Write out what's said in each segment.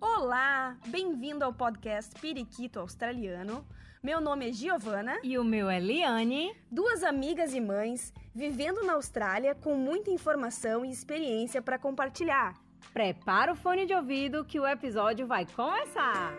Olá, bem-vindo ao podcast Periquito Australiano. Meu nome é Giovana E o meu é Liane. duas amigas e mães vivendo na Austrália com muita informação e experiência para compartilhar. Prepara o fone de ouvido que o episódio vai começar.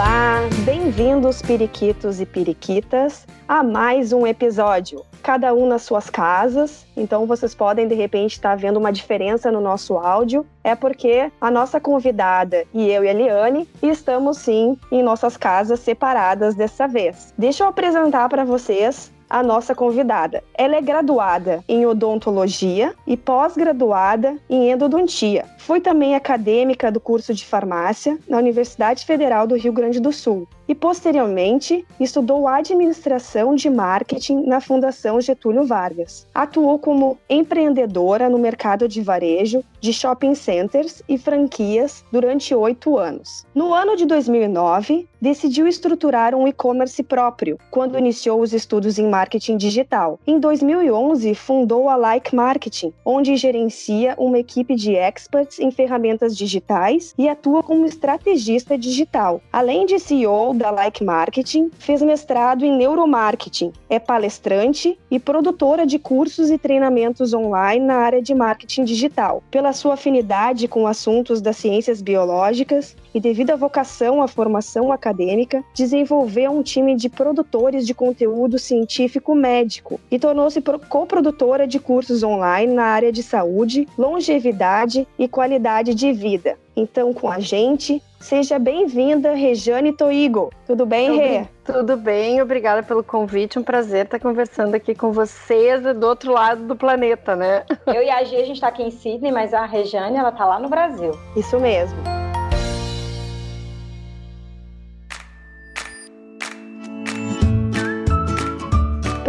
Olá, bem-vindos periquitos e periquitas a mais um episódio. Cada um nas suas casas, então vocês podem de repente estar vendo uma diferença no nosso áudio. É porque a nossa convidada e eu e a Liane estamos sim em nossas casas separadas dessa vez. Deixa eu apresentar para vocês a nossa convidada. Ela é graduada em odontologia e pós-graduada em endodontia. Foi também acadêmica do curso de farmácia na Universidade Federal do Rio Grande do Sul e posteriormente estudou administração de marketing na Fundação Getúlio Vargas. Atuou como empreendedora no mercado de varejo de shopping centers e franquias durante oito anos. No ano de 2009, decidiu estruturar um e-commerce próprio quando iniciou os estudos em marketing digital. Em 2011, fundou a Like Marketing, onde gerencia uma equipe de experts em ferramentas digitais e atua como estrategista digital. Além de CEO da Like Marketing, fez mestrado em neuromarketing, é palestrante e produtora de cursos e treinamentos online na área de marketing digital. Pela sua afinidade com assuntos das ciências biológicas e devido à vocação à formação acadêmica, desenvolveu um time de produtores de conteúdo científico médico e tornou-se pro- coprodutora de cursos online na área de saúde, longevidade e qualidade de vida. Então, com a gente, seja bem-vinda, Rejane Toigo. Tudo bem, Rê? Tudo bem, obrigada pelo convite. Um prazer estar conversando aqui com vocês do outro lado do planeta, né? Eu e a Gi, a gente tá aqui em Sydney, mas a Rejane, ela tá lá no Brasil. Isso mesmo.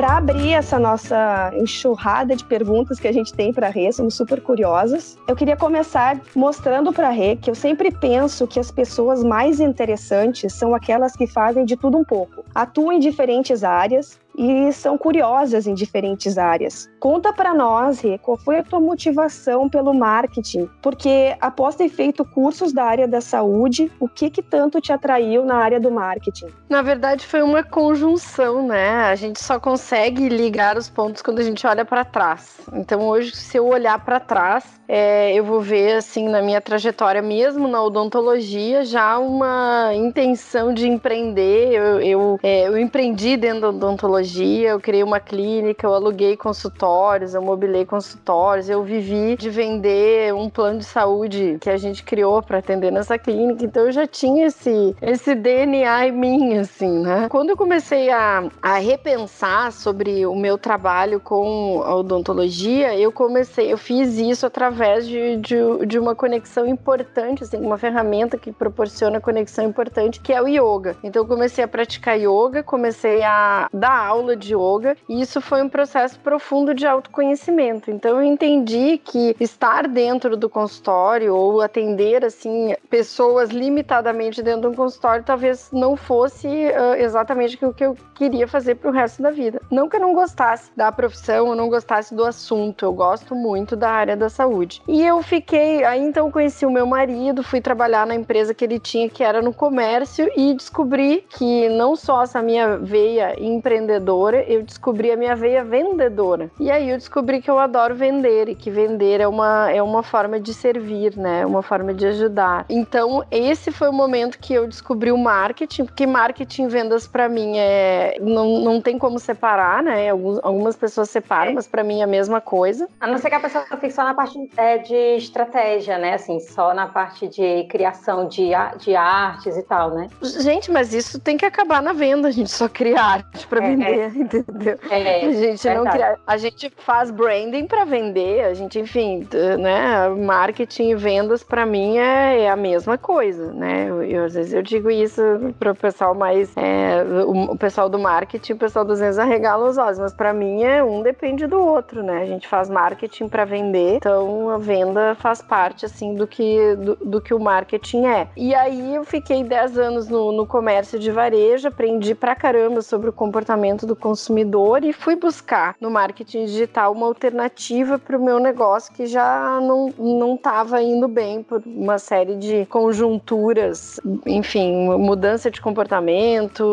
Para abrir essa nossa enxurrada de perguntas que a gente tem para a Rê, somos super curiosas. Eu queria começar mostrando para a Rê que eu sempre penso que as pessoas mais interessantes são aquelas que fazem de tudo um pouco, atuam em diferentes áreas e são curiosas em diferentes áreas. Conta para nós, Rê, qual foi a tua motivação pelo marketing? Porque após ter feito cursos da área da saúde, o que que tanto te atraiu na área do marketing? Na verdade, foi uma conjunção, né? A gente só consegue ligar os pontos quando a gente olha para trás. Então, hoje, se eu olhar para trás, é, eu vou ver, assim, na minha trajetória, mesmo na odontologia, já uma intenção de empreender. Eu, eu, é, eu empreendi dentro da odontologia, eu criei uma clínica, eu aluguei consultórios, eu mobilei consultórios, eu vivi de vender um plano de saúde que a gente criou para atender nessa clínica. Então, eu já tinha esse, esse DNA em mim, assim, né? Quando eu comecei a, a repensar sobre o meu trabalho com a odontologia, eu comecei, eu fiz isso através de, de, de uma conexão importante, assim, uma ferramenta que proporciona conexão importante, que é o yoga. Então eu comecei a praticar yoga, comecei a dar aula de yoga, e isso foi um processo profundo de autoconhecimento. Então eu entendi que estar dentro do consultório ou atender assim pessoas limitadamente dentro de um consultório talvez não fosse uh, exatamente o que eu queria fazer para o resto da vida. Não que eu não gostasse da profissão, eu não gostasse do assunto, eu gosto muito da área da saúde. E eu fiquei, aí então conheci o meu marido, fui trabalhar na empresa que ele tinha, que era no comércio, e descobri que não só essa minha veia empreendedora, eu descobri a minha veia vendedora. E aí eu descobri que eu adoro vender e que vender é uma, é uma forma de servir, né? Uma forma de ajudar. Então, esse foi o momento que eu descobri o marketing, porque marketing e vendas para mim é não, não tem como separar, né? Alguns, algumas pessoas separam, mas para mim é a mesma coisa. A não ser que a pessoa fique só na parte é, de estratégia, né? Assim, só na parte de criação de, de artes e tal, né? Gente, mas isso tem que acabar na venda, a gente só cria arte para É, vender. Vender, entendeu? É, a gente não a gente faz branding para vender, a gente, enfim, né? Marketing e vendas para mim é, é, a mesma coisa, né? Eu, eu, às vezes eu digo isso para o pessoal mais, é, o, o, pessoal do marketing, o pessoal dos vezes arregala os olhos, mas para mim é um depende do outro, né? A gente faz marketing para vender, então a venda faz parte assim do que do, do que o marketing é. E aí eu fiquei 10 anos no, no comércio de varejo, aprendi pra caramba sobre o comportamento do consumidor e fui buscar no marketing digital uma alternativa para o meu negócio que já não não estava indo bem por uma série de conjunturas, enfim, mudança de comportamento,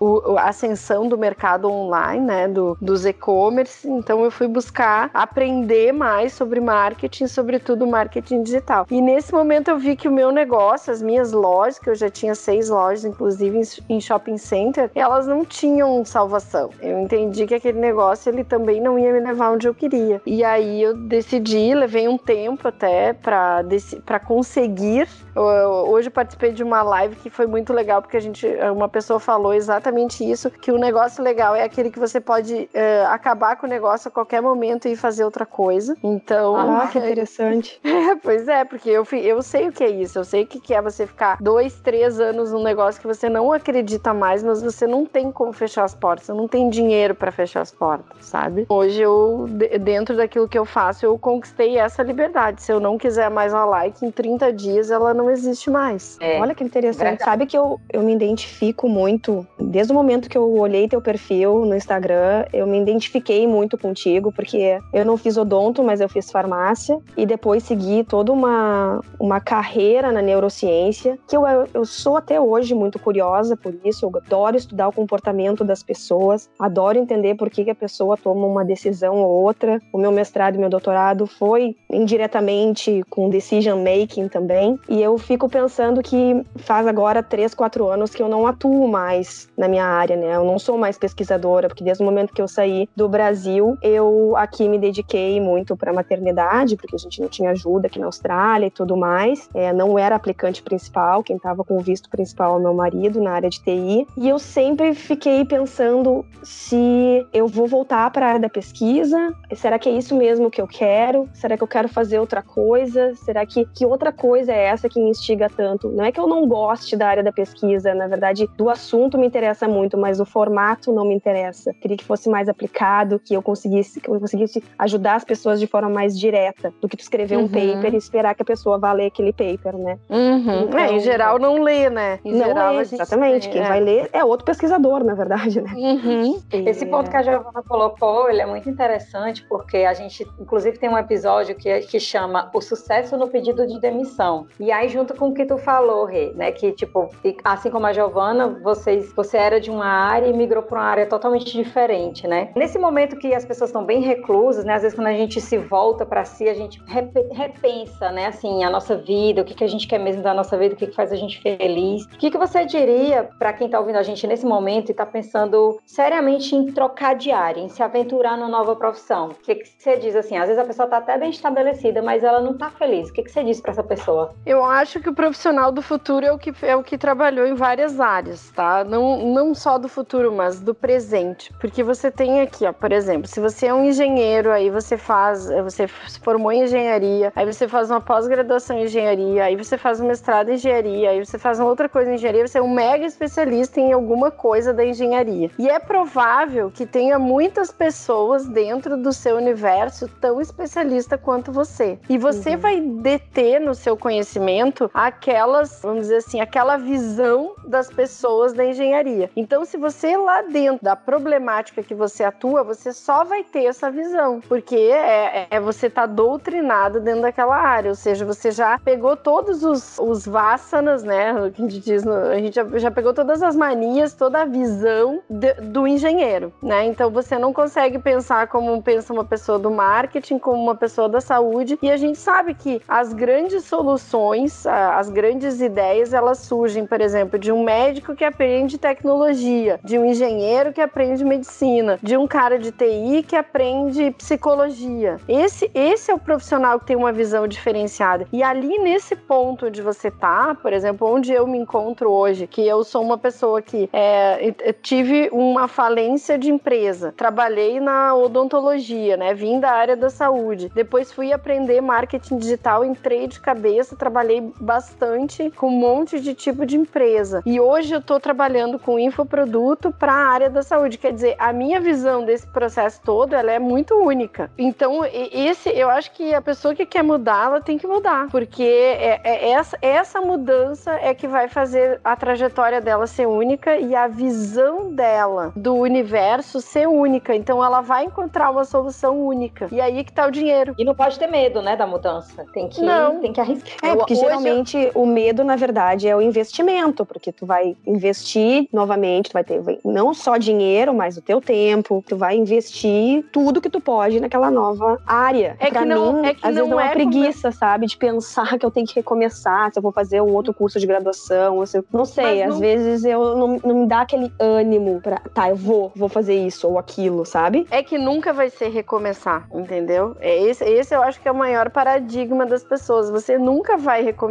uh, a ascensão do mercado online, né, do, dos e-commerce. Então eu fui buscar aprender mais sobre marketing, sobretudo marketing digital. E nesse momento eu vi que o meu negócio, as minhas lojas, que eu já tinha seis lojas, inclusive em shopping center, elas não tinham salvação. Eu entendi que aquele negócio ele também não ia me levar onde eu queria. E aí eu decidi, levei um tempo até para conseguir. Hoje participei de uma live que foi muito legal porque a gente, uma pessoa falou exatamente isso, que o negócio legal é aquele que você pode uh, acabar com o negócio a qualquer momento e fazer outra coisa. Então, ah, que interessante. É, pois é, porque eu, eu sei o que é isso. Eu sei o que é você ficar dois, três anos num negócio que você não acredita mais, mas você não tem como fechar as portas, você não tem dinheiro para fechar as portas, sabe? Hoje eu, dentro daquilo que eu faço, eu conquistei essa liberdade. Se eu não quiser mais uma like, em 30 dias ela não existe mais. É, Olha que interessante. Verdade. Sabe que eu, eu me identifico muito, desde o momento que eu olhei teu perfil no Instagram, eu me identifiquei muito contigo, porque eu não fiz odonto, mas eu fiz farmácia, e depois segui toda uma, uma carreira na neurociência, que eu, eu sou até hoje muito curiosa por isso, eu adoro estudar o comportamento das pessoas, adoro entender por que, que a pessoa toma uma decisão ou outra. O meu mestrado e meu doutorado foi indiretamente com decision making também, e eu fico pensando que faz agora três, quatro anos que eu não atuo mais na minha área, né? Eu não sou mais pesquisadora, porque desde o momento que eu saí do Brasil, eu aqui me dediquei muito para maternidade, porque a gente não tinha ajuda aqui na Austrália e tudo mais. É, não era aplicante principal, quem estava com o visto principal é meu marido na área de TI. E eu sempre fiquei pensando se eu vou voltar para a área da pesquisa. Será que é isso mesmo que eu quero? Será que eu quero fazer outra coisa? Será que que outra coisa é essa que me instiga tanto? Não é que eu não goste da área da pesquisa, na verdade, do assunto me interessa muito, mas o formato não me interessa. Queria que fosse mais aplicado, que eu conseguisse, que eu conseguisse ajudar as pessoas de forma mais direta do que tu escrever uhum. um paper e esperar que a pessoa vá ler aquele paper, né? Uhum. Então, é, em geral não lê, né? Em não geral, lê, exatamente. Quem é. vai ler é outro pesquisador, na verdade, né? Uhum. Esse ponto que a Giovana colocou, ele é muito interessante porque a gente, inclusive, tem um episódio que, que chama O Sucesso no Pedido de Demissão. E aí, junto com o que tu falou, Rê, né? Que, tipo, assim como a Giovana, vocês, você era de uma área e migrou para uma área totalmente diferente, né? Nesse momento que as pessoas estão bem reclusas, né? Às vezes quando a gente se volta para si, a gente repensa, né? Assim, a nossa vida, o que, que a gente quer mesmo da nossa vida, o que, que faz a gente feliz. O que, que você diria para quem está ouvindo a gente nesse momento e está pensando seriamente em trocar de área, em se aventurar numa nova profissão? O que, que você diz assim? Às vezes a pessoa está até bem estabelecida, mas ela não está feliz. O que, que você diz para essa pessoa? Eu acho que o profissional do futuro é o que, é o que trabalhou em várias áreas, tá? Não, não só do futuro, mas do presente. Porque você tem aqui, ó, por exemplo, se você é um engenheiro, aí você faz, você se formou em engenharia, aí você faz uma pós-graduação em engenharia, aí você faz um mestrado em engenharia, aí você faz uma outra coisa em engenharia, você é um mega especialista em alguma coisa da engenharia. E é provável que tenha muitas pessoas dentro do seu universo tão especialista quanto você. E você uhum. vai deter no seu conhecimento aquelas, vamos dizer assim, aquela visão das pessoas da engenharia. Então, se você lá dentro da problemática que você atua, você só vai ter essa visão, porque é, é você tá doutrinado dentro daquela área, ou seja, você já pegou todos os, os vassanas, né? O que a gente diz, a gente já, já pegou todas as manias, toda a visão de, do engenheiro, né? Então você não consegue pensar como pensa uma pessoa do marketing, como uma pessoa da saúde, e a gente sabe que as grandes soluções, as grandes ideias, elas surgem, por exemplo, de um médico que aprende tecnologia, de um engenheiro que aprende medicina, de um cara de TI que aprende psicologia. Esse, esse é o profissional que tem uma visão diferenciada. E ali nesse ponto onde você tá, por exemplo, onde eu me encontro hoje, que eu sou uma pessoa que é, tive uma falência de empresa. Trabalhei na odontologia, né? Vim da área da saúde. Depois fui aprender marketing digital, entrei de cabeça, trabalhei bastante com um monte de tipo de empresa. E hoje eu tô trabalhando com infoproduto para a área da saúde. Quer dizer, a minha visão desse processo todo, ela é muito única. Então, esse, eu acho que a pessoa que quer mudar, ela tem que mudar, porque é, é essa, essa mudança é que vai fazer a trajetória dela ser única e a visão dela do universo ser única. Então, ela vai encontrar uma solução única. E aí que tá o dinheiro. E não pode ter medo, né, da mudança. Tem que, não. Tem que arriscar. É, porque Hoje geralmente eu... o medo, na verdade, é o investimento, porque tu vai investir novamente, tu vai ter não só dinheiro, mas o teu tempo, tu vai investir tudo que tu pode naquela nova área. É pra que não, mim, é que às não vezes não é preguiça, sabe? De pensar que eu tenho que recomeçar, se eu vou fazer um outro curso de graduação, se não sei, às vezes eu não, não me dá aquele ânimo pra, tá, eu vou, vou fazer isso ou aquilo, sabe? É que nunca vai ser recomeçar, entendeu? É esse, esse eu acho que é o maior paradigma das pessoas. Você nunca vai recomeçar.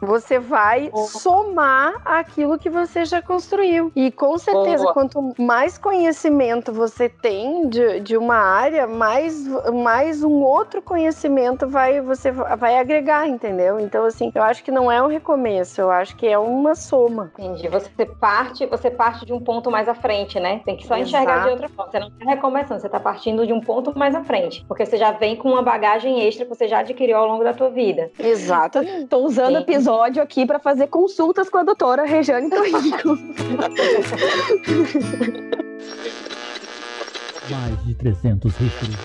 Você vai oh. somar aquilo que você já construiu. E com certeza, oh. quanto mais conhecimento você tem de, de uma área, mais, mais um outro conhecimento vai você vai agregar, entendeu? Então, assim, eu acho que não é um recomeço, eu acho que é uma soma. Entendi. Você parte, você parte de um ponto mais à frente, né? Tem que só Exato. enxergar de outra forma. Você não está recomeçando, você está partindo de um ponto mais à frente. Porque você já vem com uma bagagem extra que você já adquiriu ao longo da tua vida. Exato. Estou usando o episódio aqui para fazer consultas com a doutora Rejane Torrico. Mais de 300 registros.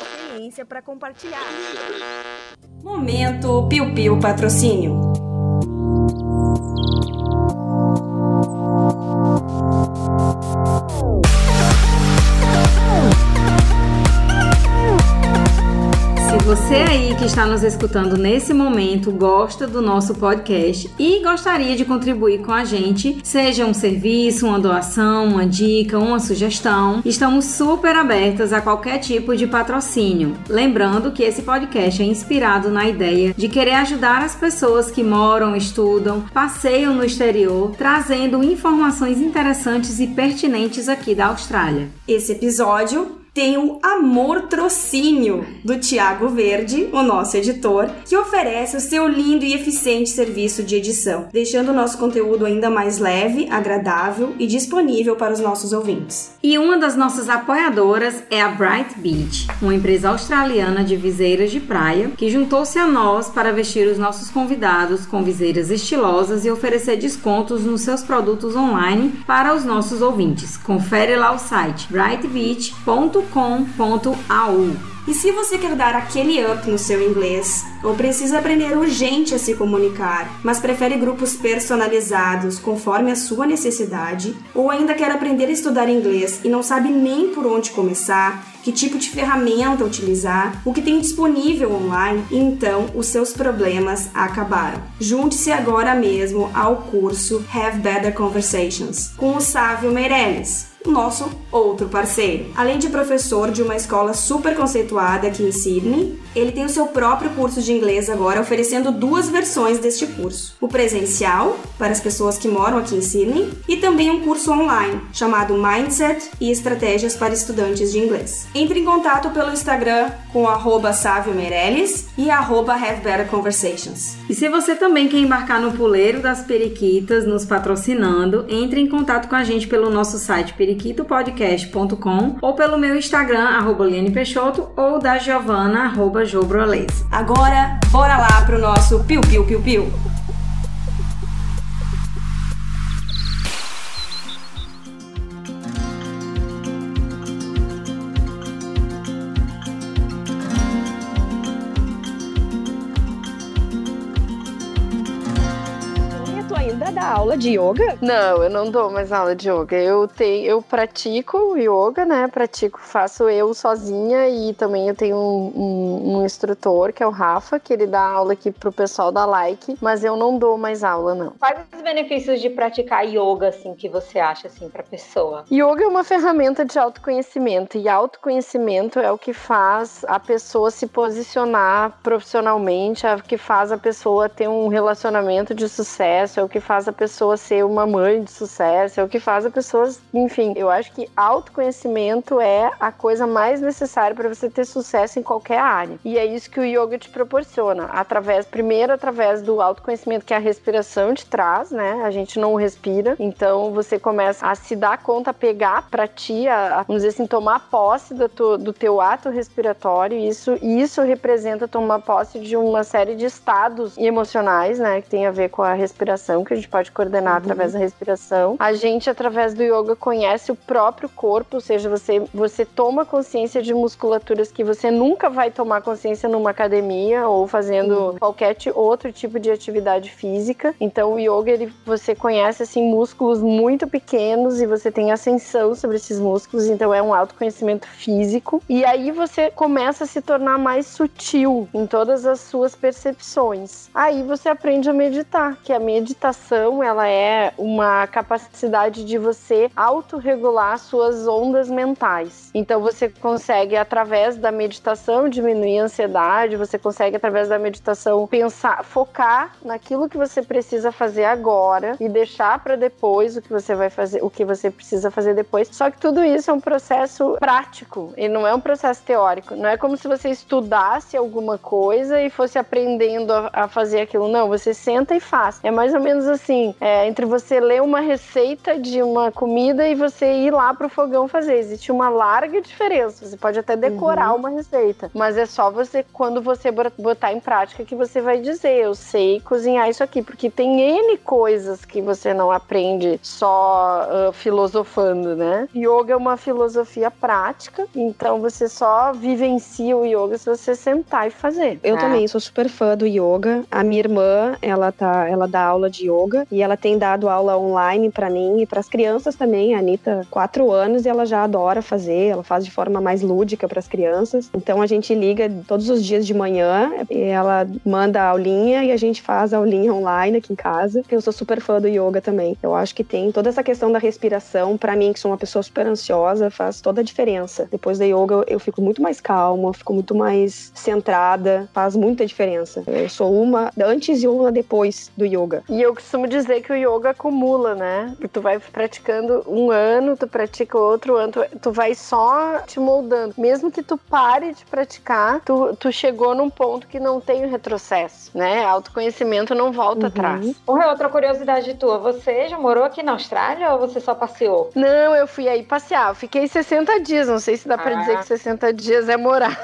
Experiência para compartilhar. Momento Piu Piu Patrocínio. Você aí que está nos escutando nesse momento gosta do nosso podcast e gostaria de contribuir com a gente, seja um serviço, uma doação, uma dica, uma sugestão, estamos super abertas a qualquer tipo de patrocínio. Lembrando que esse podcast é inspirado na ideia de querer ajudar as pessoas que moram, estudam, passeiam no exterior, trazendo informações interessantes e pertinentes aqui da Austrália. Esse episódio tem o Amor Trocínio, do Tiago Verde, o nosso editor, que oferece o seu lindo e eficiente serviço de edição, deixando o nosso conteúdo ainda mais leve, agradável e disponível para os nossos ouvintes. E uma das nossas apoiadoras é a Bright Beach, uma empresa australiana de viseiras de praia que juntou-se a nós para vestir os nossos convidados com viseiras estilosas e oferecer descontos nos seus produtos online para os nossos ouvintes. Confere lá o site brightbeach.com com.au. E se você quer dar aquele up no seu inglês, ou precisa aprender urgente a se comunicar, mas prefere grupos personalizados conforme a sua necessidade, ou ainda quer aprender a estudar inglês e não sabe nem por onde começar, que tipo de ferramenta utilizar, o que tem disponível online, então os seus problemas acabaram. Junte-se agora mesmo ao curso Have Better Conversations com o Sávio Meirelles nosso outro parceiro. Além de professor de uma escola super conceituada aqui em Sydney, ele tem o seu próprio curso de inglês agora, oferecendo duas versões deste curso: o presencial, para as pessoas que moram aqui em Sydney, e também um curso online, chamado Mindset e Estratégias para Estudantes de Inglês. Entre em contato pelo Instagram com arroba Meirelles e arroba Have Better Conversations. E se você também quer embarcar no puleiro das periquitas, nos patrocinando, entre em contato com a gente pelo nosso site periquitopodcast.com ou pelo meu Instagram, arroba Liane Peixoto, ou da Giovana, arroba Jobroles. Agora, bora lá pro nosso Piu aula de yoga? Não, eu não dou mais aula de yoga. Eu tenho, eu pratico yoga, né? Pratico, faço eu sozinha e também eu tenho um, um, um instrutor que é o Rafa, que ele dá aula aqui pro pessoal da Like, mas eu não dou mais aula, não. Quais os benefícios de praticar yoga, assim, que você acha, assim, pra pessoa? Yoga é uma ferramenta de autoconhecimento e autoconhecimento é o que faz a pessoa se posicionar profissionalmente, é o que faz a pessoa ter um relacionamento de sucesso, é o que faz a pessoa pessoa ser uma mãe de sucesso, é o que faz a pessoa, enfim, eu acho que autoconhecimento é a coisa mais necessária para você ter sucesso em qualquer área. E é isso que o yoga te proporciona, através primeiro através do autoconhecimento que a respiração te traz, né? A gente não respira, então você começa a se dar conta, a pegar para ti, a, a, vamos dizer assim, tomar posse do, tu, do teu ato respiratório. Isso, isso representa tomar posse de uma série de estados emocionais, né? Que tem a ver com a respiração, que a gente pode coordenar uhum. através da respiração. A gente, através do yoga, conhece o próprio corpo, ou seja, você, você toma consciência de musculaturas que você nunca vai tomar consciência numa academia ou fazendo uhum. qualquer outro tipo de atividade física. Então, o yoga, ele, você conhece, assim, músculos muito pequenos e você tem ascensão sobre esses músculos, então é um autoconhecimento físico. E aí você começa a se tornar mais sutil em todas as suas percepções. Aí você aprende a meditar, que a meditação, ela é uma capacidade de você autorregular suas ondas mentais. Então você consegue através da meditação diminuir a ansiedade, você consegue através da meditação pensar, focar naquilo que você precisa fazer agora e deixar para depois o que você vai fazer, o que você precisa fazer depois. Só que tudo isso é um processo prático e não é um processo teórico. Não é como se você estudasse alguma coisa e fosse aprendendo a, a fazer aquilo. Não, você senta e faz. É mais ou menos assim, é, entre você ler uma receita de uma comida e você ir lá pro fogão fazer. Existe uma larga diferença. Você pode até decorar uhum. uma receita, mas é só você quando você botar em prática que você vai dizer, eu sei cozinhar isso aqui, porque tem N coisas que você não aprende só uh, filosofando, né? Yoga é uma filosofia prática, então você só vivencia o yoga se você sentar e fazer. Eu é. também sou super fã do yoga. A minha irmã, ela tá, ela dá aula de yoga e ela tem dado aula online para mim e para as crianças também. A Anitta, quatro anos e ela já adora fazer. Ela faz de forma mais lúdica para as crianças. Então a gente liga todos os dias de manhã e ela manda a aulinha e a gente faz a aulinha online aqui em casa. Eu sou super fã do yoga também. Eu acho que tem toda essa questão da respiração para mim que sou uma pessoa super ansiosa faz toda a diferença. Depois da yoga eu fico muito mais calma, fico muito mais centrada, faz muita diferença. Eu sou uma antes e uma depois do yoga. E eu costumo dizer que o yoga acumula, né? Tu vai praticando um ano, tu pratica outro ano, tu, tu vai só te moldando. Mesmo que tu pare de praticar, tu, tu chegou num ponto que não tem o retrocesso, né? Autoconhecimento não volta uhum. atrás. Outra curiosidade tua, você já morou aqui na Austrália ou você só passeou? Não, eu fui aí passear. Eu fiquei 60 dias, não sei se dá ah. pra dizer que 60 dias é morar.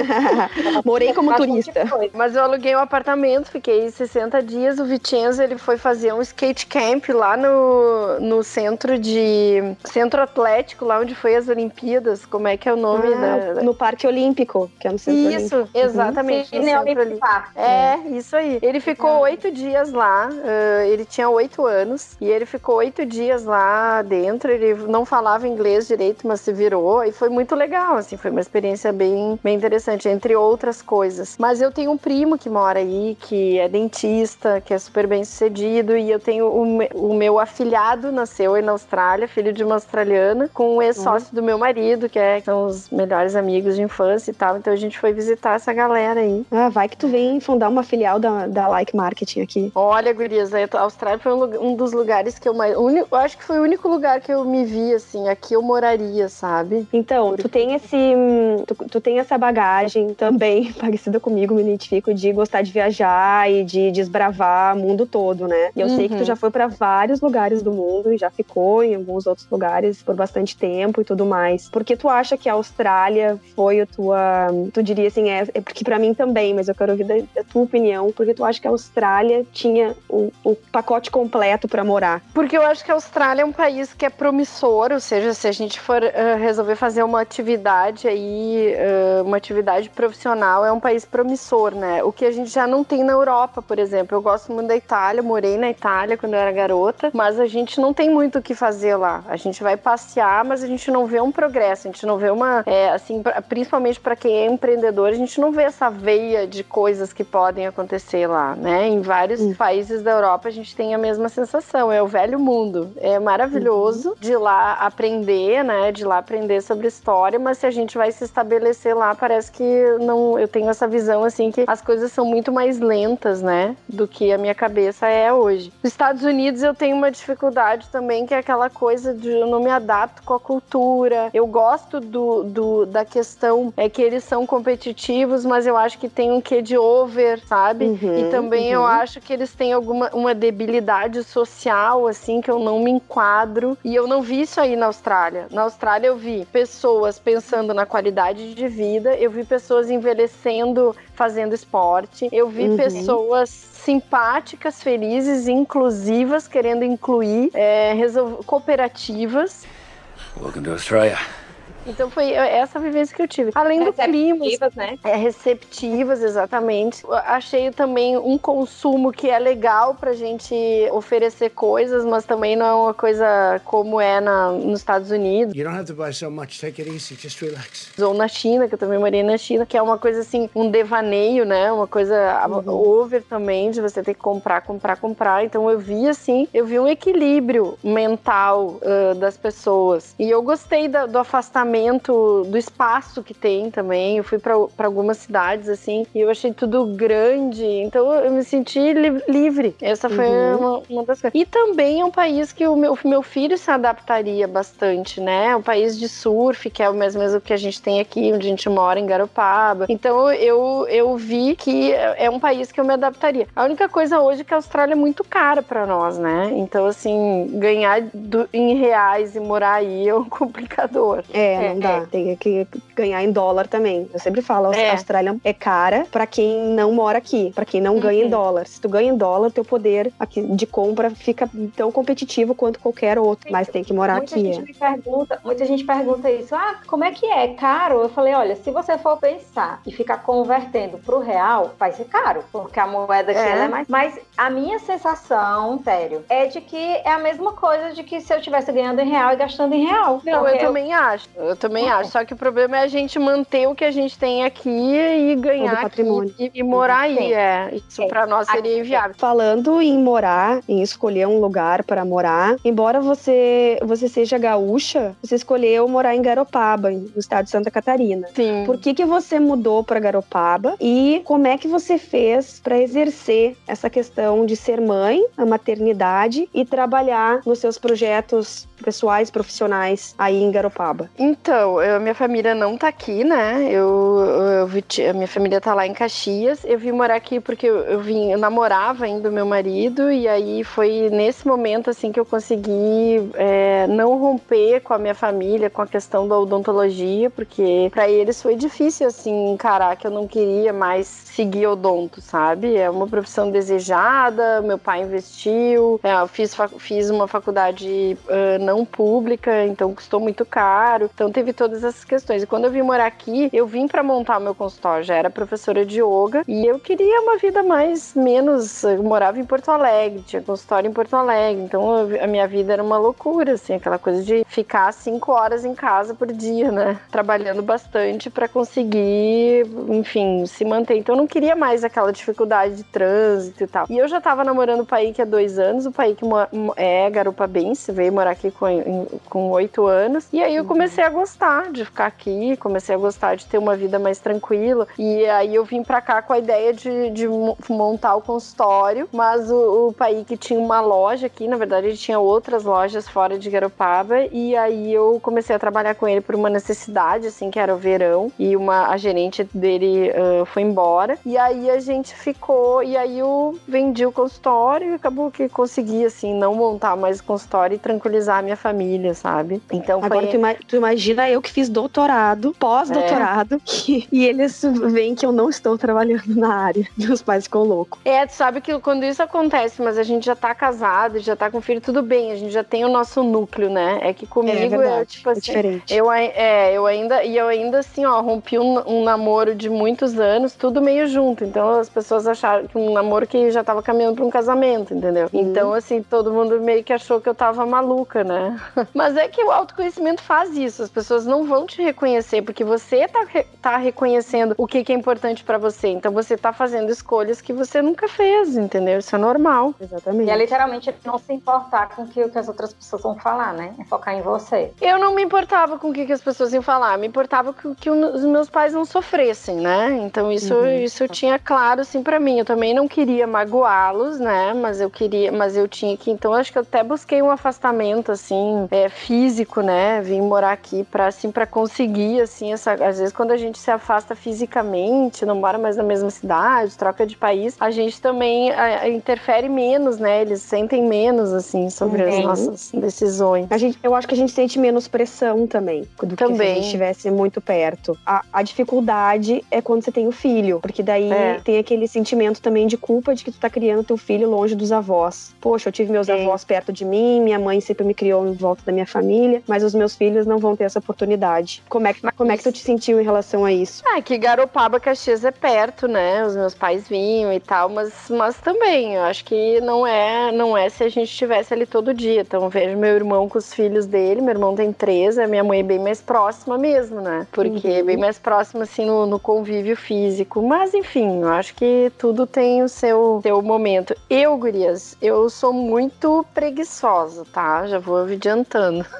Morei como turista. Mas eu aluguei um apartamento, fiquei 60 dias. O Vicenzo, ele foi fazer um skate camp lá no, no centro de... Centro Atlético, lá onde foi as Olimpíadas. Como é que é o nome? Ah, da... No Parque Olímpico, que é no centro Isso, Olímpico. exatamente. Uhum. No centro É, isso aí. Ele ficou oito dias lá. Uh, ele tinha oito anos. E ele ficou oito dias lá dentro. Ele não falava inglês direito, mas se virou. E foi muito legal, assim. Foi uma experiência bem, bem interessante, entre outras coisas. Mas eu tenho um primo que mora aí, que é dentista, que é super bem sucedido. E eu tenho o, o meu afilhado, nasceu aí na Austrália, filho de uma australiana, com um ex-sócio uhum. do meu marido, que é, são os melhores amigos de infância e tal. Então a gente foi visitar essa galera aí. Ah, vai que tu vem fundar uma filial da, da Like Marketing aqui. Olha, gurias, a Austrália foi um, um dos lugares que eu mais. Eu acho que foi o único lugar que eu me vi, assim, aqui eu moraria, sabe? Então, tu tem esse. Tu, tu tem essa bagagem também, parecida comigo, me identifico, de gostar de viajar e de desbravar o mundo todo, né? E eu uhum. sei que tu uhum. já foi para vários lugares do mundo e já ficou em alguns outros lugares por bastante tempo e tudo mais. Por que tu acha que a Austrália foi a tua. Tu diria assim, é, é porque para mim também, mas eu quero ouvir da, da, tua opinião, porque tu acha que a Austrália tinha o, o pacote completo para morar? Porque eu acho que a Austrália é um país que é promissor, ou seja, se a gente for uh, resolver fazer uma atividade aí, uh, uma atividade profissional, é um país promissor, né? O que a gente já não tem na Europa, por exemplo. Eu gosto muito da Itália, morei na Itália quando eu era garota, mas a gente não tem muito o que fazer lá. A gente vai passear, mas a gente não vê um progresso, a gente não vê uma, é, assim, principalmente para quem é empreendedor, a gente não vê essa veia de coisas que podem acontecer lá, né? Em vários hum. países da Europa a gente tem a mesma sensação, é o velho mundo. É maravilhoso uhum. de lá aprender, né? De lá aprender sobre história, mas se a gente vai se estabelecer lá, parece que não. Eu tenho essa visão assim que as coisas são muito mais lentas, né? Do que a minha cabeça é hoje. Nos Estados Unidos eu tenho uma dificuldade também, que é aquela coisa de eu não me adapto com a cultura. Eu gosto do, do da questão é que eles são competitivos, mas eu acho que tem um quê de over, sabe? Uhum, e também uhum. eu acho que eles têm alguma uma debilidade social, assim, que eu não me enquadro. E eu não vi isso aí na Austrália. Na Austrália eu vi pessoas pensando na qualidade de vida, eu vi pessoas envelhecendo fazendo esporte, eu vi uhum. pessoas simpáticas, felizes, inclusivas, querendo incluir é, cooperativas. Welcome to Australia. Então foi essa vivência que eu tive. Além do clima. né? É, receptivas, exatamente. Eu achei também um consumo que é legal pra gente oferecer coisas, mas também não é uma coisa como é na, nos Estados Unidos. You don't have to buy so much, take it easy, just relax. Ou na China, que eu também morei na China, que é uma coisa assim, um devaneio, né? Uma coisa uhum. over também, de você ter que comprar, comprar, comprar. Então eu vi assim, eu vi um equilíbrio mental uh, das pessoas. E eu gostei da, do afastamento do espaço que tem também. Eu fui para algumas cidades assim e eu achei tudo grande, então eu me senti li livre. Essa foi uhum. uma, uma, das coisas. E também é um país que o meu, meu filho se adaptaria bastante, né? É um país de surf, que é o mesmo, mesmo que a gente tem aqui, onde a gente mora, em Garopaba. Então eu, eu vi que é um país que eu me adaptaria. A única coisa hoje é que a Austrália é muito cara para nós, né? Então, assim, ganhar do, em reais e morar aí é um complicador. É, é, não dá. É. Tem que ganhar em dólar também. Eu sempre falo, é. a Austrália é cara para quem não mora aqui, para quem não uhum. ganha em dólar. Se tu ganha em dólar, teu poder aqui de compra fica tão competitivo quanto qualquer outro, mas tem que morar muita aqui. Gente é. me pergunta, muita gente pergunta isso, ah, como é que é? Caro? Eu falei, olha, se você for pensar e ficar convertendo pro real, vai ser caro, porque a moeda aqui é. é mais... Mas a minha sensação, sério, é de que é a mesma coisa de que se eu estivesse ganhando em real e gastando em real. Não, eu também acho. Eu também é. acho. Só que o problema é a gente manter o que a gente tem aqui e ganhar patrimônio. Aqui, e, morar aí. É. Isso para nós seria inviável. Falando em morar, em escolher um lugar para morar, embora você, você seja gaúcha, você escolheu morar em Garopaba, no estado de Santa Catarina. Sim. Por que, que você mudou para Garopaba e como é que você fez para exercer essa questão de ser mãe, a maternidade e trabalhar nos seus projetos pessoais, profissionais aí em Garopaba? Então, eu, minha família não tá aqui, né? Eu, eu a minha família tá lá em Caxias. Eu vim morar aqui porque eu, eu vim, eu namorava ainda o meu marido e aí foi nesse momento assim que eu consegui é, não romper com a minha família com a questão da odontologia, porque para eles foi difícil assim encarar que eu não queria mais seguir odonto, sabe? É uma profissão desejada, meu pai investiu, é, eu fiz, fiz uma faculdade uh, não pública, então custou muito caro. Então teve todas essas questões. E quando eu vim morar aqui, eu vim para montar o meu consultório. Já era professora de yoga e eu queria uma vida mais menos. Eu morava em Porto Alegre, tinha consultório em Porto Alegre. Então a minha vida era uma loucura, assim, aquela coisa de ficar cinco horas em casa por dia, né? Trabalhando bastante para conseguir, enfim, se manter. Então eu não queria mais aquela dificuldade de trânsito e tal. E eu já tava namorando o Paik há dois anos, o Paik é garupabense, veio morar aqui com oito anos. E aí eu comecei a gostar de ficar aqui, comecei a gostar de ter uma vida mais tranquila. E aí eu vim pra cá com a ideia de, de montar o consultório, mas o, o Pai que tinha uma loja aqui, na verdade ele tinha outras lojas fora de Garopaba, e aí eu comecei a trabalhar com ele por uma necessidade, assim, que era o verão, e uma, a gerente dele uh, foi embora, e aí a gente ficou, e aí eu vendi o consultório e acabou que consegui, assim, não montar mais o consultório e tranquilizar a minha família, sabe? Então Agora foi... tu, ima tu, imagina eu que fiz doutorado, pós-doutorado, é. e eles veem que eu não estou trabalhando na área. Meus pais ficam loucos. É, tu sabe que quando isso acontece, mas a gente já tá casado, já tá com filho, tudo bem, a gente já tem o nosso núcleo, né? É que comigo é, verdade, tipo é assim, diferente. Eu, é, eu ainda, e eu ainda assim, ó, rompi um, um namoro de muitos anos, tudo meio junto. Então as pessoas acharam que um namoro que já tava caminhando para um casamento, entendeu? Uhum. Então, assim, todo mundo meio que achou que eu tava maluca, né? Né? Mas é que o autoconhecimento faz isso. As pessoas não vão te reconhecer, porque você tá, tá reconhecendo o que, que é importante para você. Então você tá fazendo escolhas que você nunca fez, entendeu? Isso é normal. Exatamente. E é literalmente não se importar com o que, que as outras pessoas vão falar, né? É focar em você. Eu não me importava com o que, que as pessoas iam falar, me importava que, que os meus pais não sofressem, né? Então isso, uhum. isso eu tinha claro, assim, para mim. Eu também não queria magoá-los, né? Mas eu queria, mas eu tinha que. Então acho que eu até busquei um afastamento, assim, é, físico, né? Vim morar aqui para assim, para conseguir, assim, essa. Às vezes quando a gente se afasta fisicamente, não mora mais na mesma cidade, troca de país, a gente também a, a, interfere menos, né? Eles sentem menos, assim, sobre as nossas decisões. A gente, eu acho que a gente sente menos pressão também do também. que se a gente estivesse muito perto. A, a dificuldade é quando você tem o filho, porque daí é. tem aquele sentimento também de culpa de que tu tá criando teu filho longe dos avós. Poxa, eu tive meus avós perto de mim, minha mãe sempre me criou em volta da minha família, mas os meus filhos não vão ter essa oportunidade. Como é que, como é que tu te sentiu em relação a isso? Ah, que Garopaba, Caxias é perto, né? Os meus pais vinham e tal, mas, mas também, eu acho que não é, não é se a gente estivesse ali todo dia. Então, vejo meu irmão com os filhos dele, meu irmão tem três, a minha mãe é bem mais próxima mesmo, né? Porque uhum. é bem mais próxima, assim, no, no convívio físico. Mas, enfim, eu acho que tudo tem o seu, seu momento. Eu, gurias, eu sou muito preguiçosa, tá? Já vou adiantando.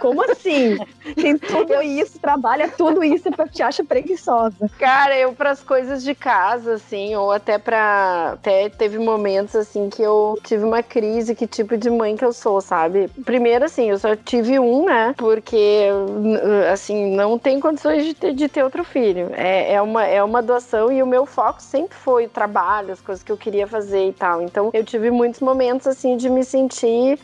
Como assim? Tem tudo isso, trabalha tudo isso pra te acha preguiçosa. Cara, eu pras coisas de casa, assim, ou até pra. Até teve momentos assim que eu tive uma crise, que tipo de mãe que eu sou, sabe? Primeiro, assim, eu só tive um, né? Porque, assim, não tem condições de ter, de ter outro filho. É, é, uma, é uma doação e o meu foco sempre foi o trabalho, as coisas que eu queria fazer e tal. Então, eu tive muitos momentos, assim, de me sentir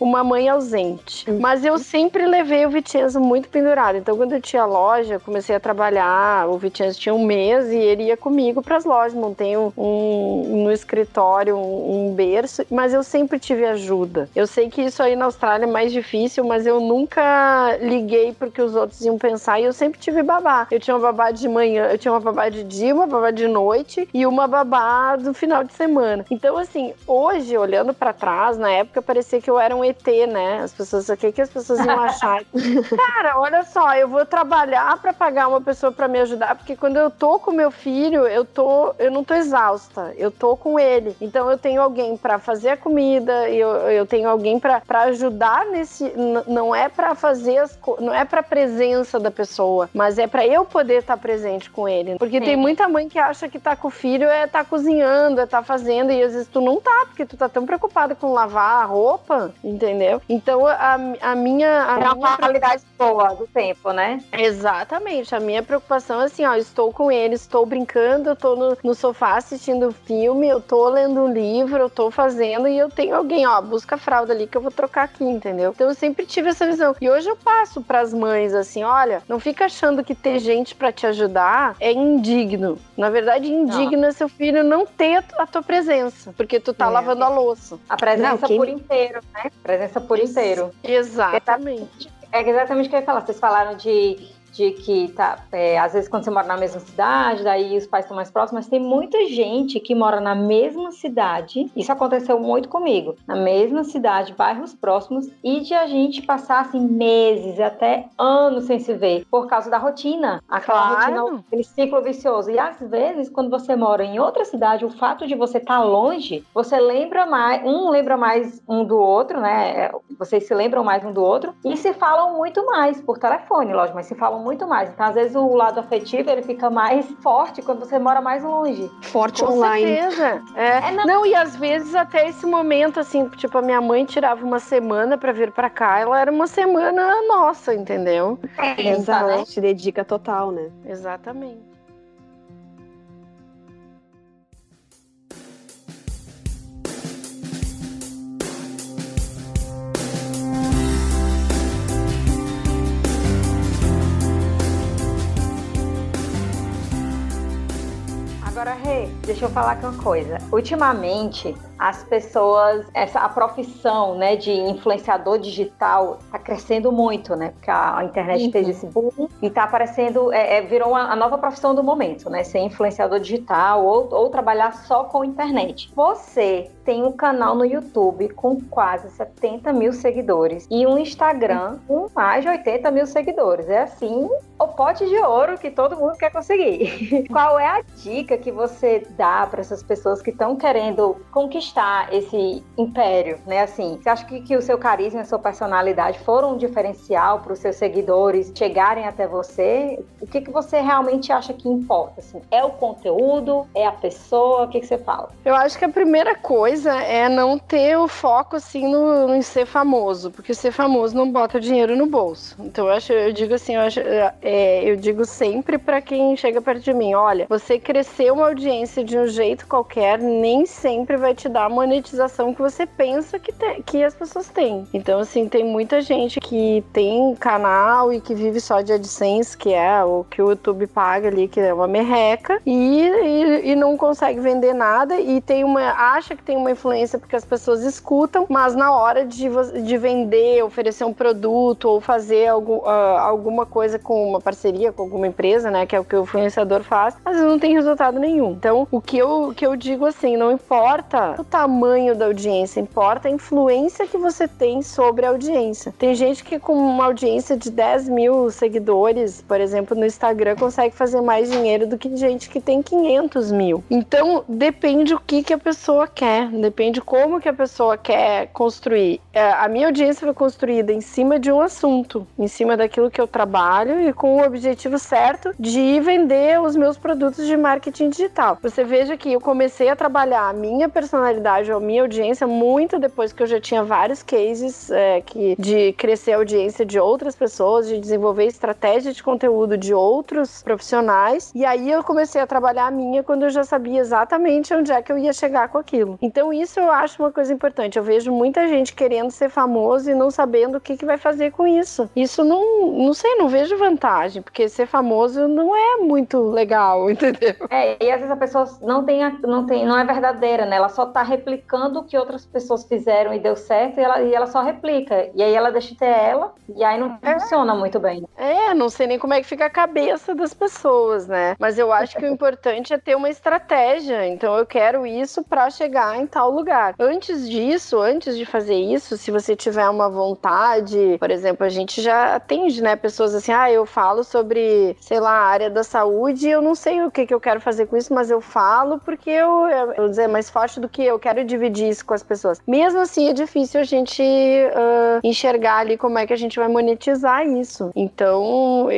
uma mãe ausente. Mas eu sempre levei o Vicenzo muito pendurado. Então, quando eu tinha loja, comecei a trabalhar, o Vicenzo tinha um mês e ele ia comigo para as lojas. Montei um, um, no escritório um, um berço, mas eu sempre tive ajuda. Eu sei que isso aí na Austrália é mais difícil, mas eu nunca liguei porque os outros iam pensar e eu sempre tive babá. Eu tinha uma babá de manhã, eu tinha uma babá de dia, uma babá de noite e uma babá do final de semana. Então, assim, hoje, olhando para trás, na época parecia que eu era um ET, né? As pessoas, o que, que as pessoas iam achar? Cara, olha só, eu vou trabalhar para pagar uma pessoa para me ajudar, porque quando eu tô com meu filho, eu tô, eu não tô exausta, eu tô com ele. Então eu tenho alguém para fazer a comida, eu, eu tenho alguém para ajudar nesse, não é para fazer as, não é para presença da pessoa, mas é para eu poder estar tá presente com ele. Porque Sim. tem muita mãe que acha que tá com o filho é tá cozinhando, é tá fazendo e às vezes tu não tá, porque tu tá tão preocupada com lavar a roupa, entendeu? Então a, a minha a é minha uma qualidade boa do tempo, né? Exatamente. A minha preocupação é assim, ó, estou com ele, estou brincando, eu tô no, no sofá assistindo filme, eu tô lendo um livro, eu tô fazendo e eu tenho alguém, ó, busca a fralda ali que eu vou trocar aqui, entendeu? Então eu sempre tive essa visão. E hoje eu passo para as mães assim, olha, não fica achando que ter gente para te ajudar é indigno. Na verdade, indigno é seu filho não ter a tua presença, porque tu tá é, lavando a louça. A presença não, quem... por inteiro, né? Presença por inteiro. Exatamente. É exatamente o que eu ia falar. Vocês falaram de de que tá, é, às vezes quando você mora na mesma cidade, daí os pais estão mais próximos, mas tem muita gente que mora na mesma cidade, isso aconteceu muito comigo, na mesma cidade, bairros próximos, e de a gente passar assim meses, até anos sem se ver, por causa da rotina, aquela claro. rotina, aquele ciclo vicioso. E às vezes, quando você mora em outra cidade, o fato de você estar tá longe, você lembra mais, um lembra mais um do outro, né? Vocês se lembram mais um do outro e se falam muito mais por telefone, lógico, mas se falam muito mais. Então, às vezes, o lado afetivo ele fica mais forte quando você mora mais longe. Forte Com online. Certeza. É. é não... não, e às vezes até esse momento, assim, tipo, a minha mãe tirava uma semana para vir para cá, ela era uma semana nossa, entendeu? É, Exato. Né? Se dedica total, né? Exatamente. Agora Rê, deixa eu falar aqui uma coisa. Ultimamente, as pessoas, essa a profissão, né, de influenciador digital está crescendo muito, né? Porque a, internet uhum. fez esse boom e está aparecendo, é, é, virou uma, a nova profissão do momento, né? Ser influenciador digital ou, ou trabalhar só com internet. Você tem um canal no YouTube com quase 70 mil seguidores e um Instagram com mais de 80 mil seguidores. É assim o pote de ouro que todo mundo quer conseguir. Qual é a dica que você dá para essas pessoas que estão querendo conquistar esse império, né? Assim, você acha que, que o seu carisma a sua personalidade foram um diferencial para os seus seguidores chegarem até você? O que, que você realmente acha que importa? Assim, é o conteúdo? É a pessoa? O que, que você fala? Eu acho que a primeira coisa é não ter o foco assim no, no ser famoso, porque ser famoso não bota dinheiro no bolso. Então eu acho, eu digo assim, eu acho é, eu digo sempre para quem chega perto de mim: olha, você crescer uma audiência de um jeito qualquer nem sempre vai te dar a monetização que você pensa que, te, que as pessoas têm. Então, assim, tem muita gente que tem canal e que vive só de AdSense, que é o que o YouTube paga ali, que é uma merreca, e, e, e não consegue vender nada e tem uma. acha que tem uma influência porque as pessoas escutam, mas na hora de, de vender, oferecer um produto ou fazer algo, uh, alguma coisa com uma uma parceria com alguma empresa, né, que é o que o influenciador faz, às vezes não tem resultado nenhum. Então, o que eu, que eu digo assim, não importa o tamanho da audiência, importa a influência que você tem sobre a audiência. Tem gente que com uma audiência de 10 mil seguidores, por exemplo, no Instagram, consegue fazer mais dinheiro do que gente que tem 500 mil. Então, depende o que, que a pessoa quer, depende como que a pessoa quer construir. É, a minha audiência foi construída em cima de um assunto, em cima daquilo que eu trabalho e com o objetivo certo de vender os meus produtos de marketing digital. Você veja que eu comecei a trabalhar a minha personalidade ou a minha audiência muito depois que eu já tinha vários cases é, que, de crescer a audiência de outras pessoas, de desenvolver estratégia de conteúdo de outros profissionais. E aí eu comecei a trabalhar a minha quando eu já sabia exatamente onde é que eu ia chegar com aquilo. Então isso eu acho uma coisa importante. Eu vejo muita gente querendo ser famoso e não sabendo o que, que vai fazer com isso. Isso não, não sei, não vejo vantagem porque ser famoso não é muito legal, entendeu? É, e às vezes a pessoa não tem, não tem, não é verdadeira, né? Ela só tá replicando o que outras pessoas fizeram e deu certo e ela, e ela só replica. E aí ela deixa de ter ela e aí não é. funciona muito bem. É, não sei nem como é que fica a cabeça das pessoas, né? Mas eu acho que o importante é ter uma estratégia. Então eu quero isso para chegar em tal lugar. Antes disso, antes de fazer isso, se você tiver uma vontade, por exemplo, a gente já atende, né, pessoas assim, ah, eu falo sobre, sei lá, a área da saúde, eu não sei o que, que eu quero fazer com isso, mas eu falo porque eu, eu vou dizer, é mais forte do que eu quero dividir isso com as pessoas. Mesmo assim, é difícil a gente uh, enxergar ali como é que a gente vai monetizar isso. Então, uh,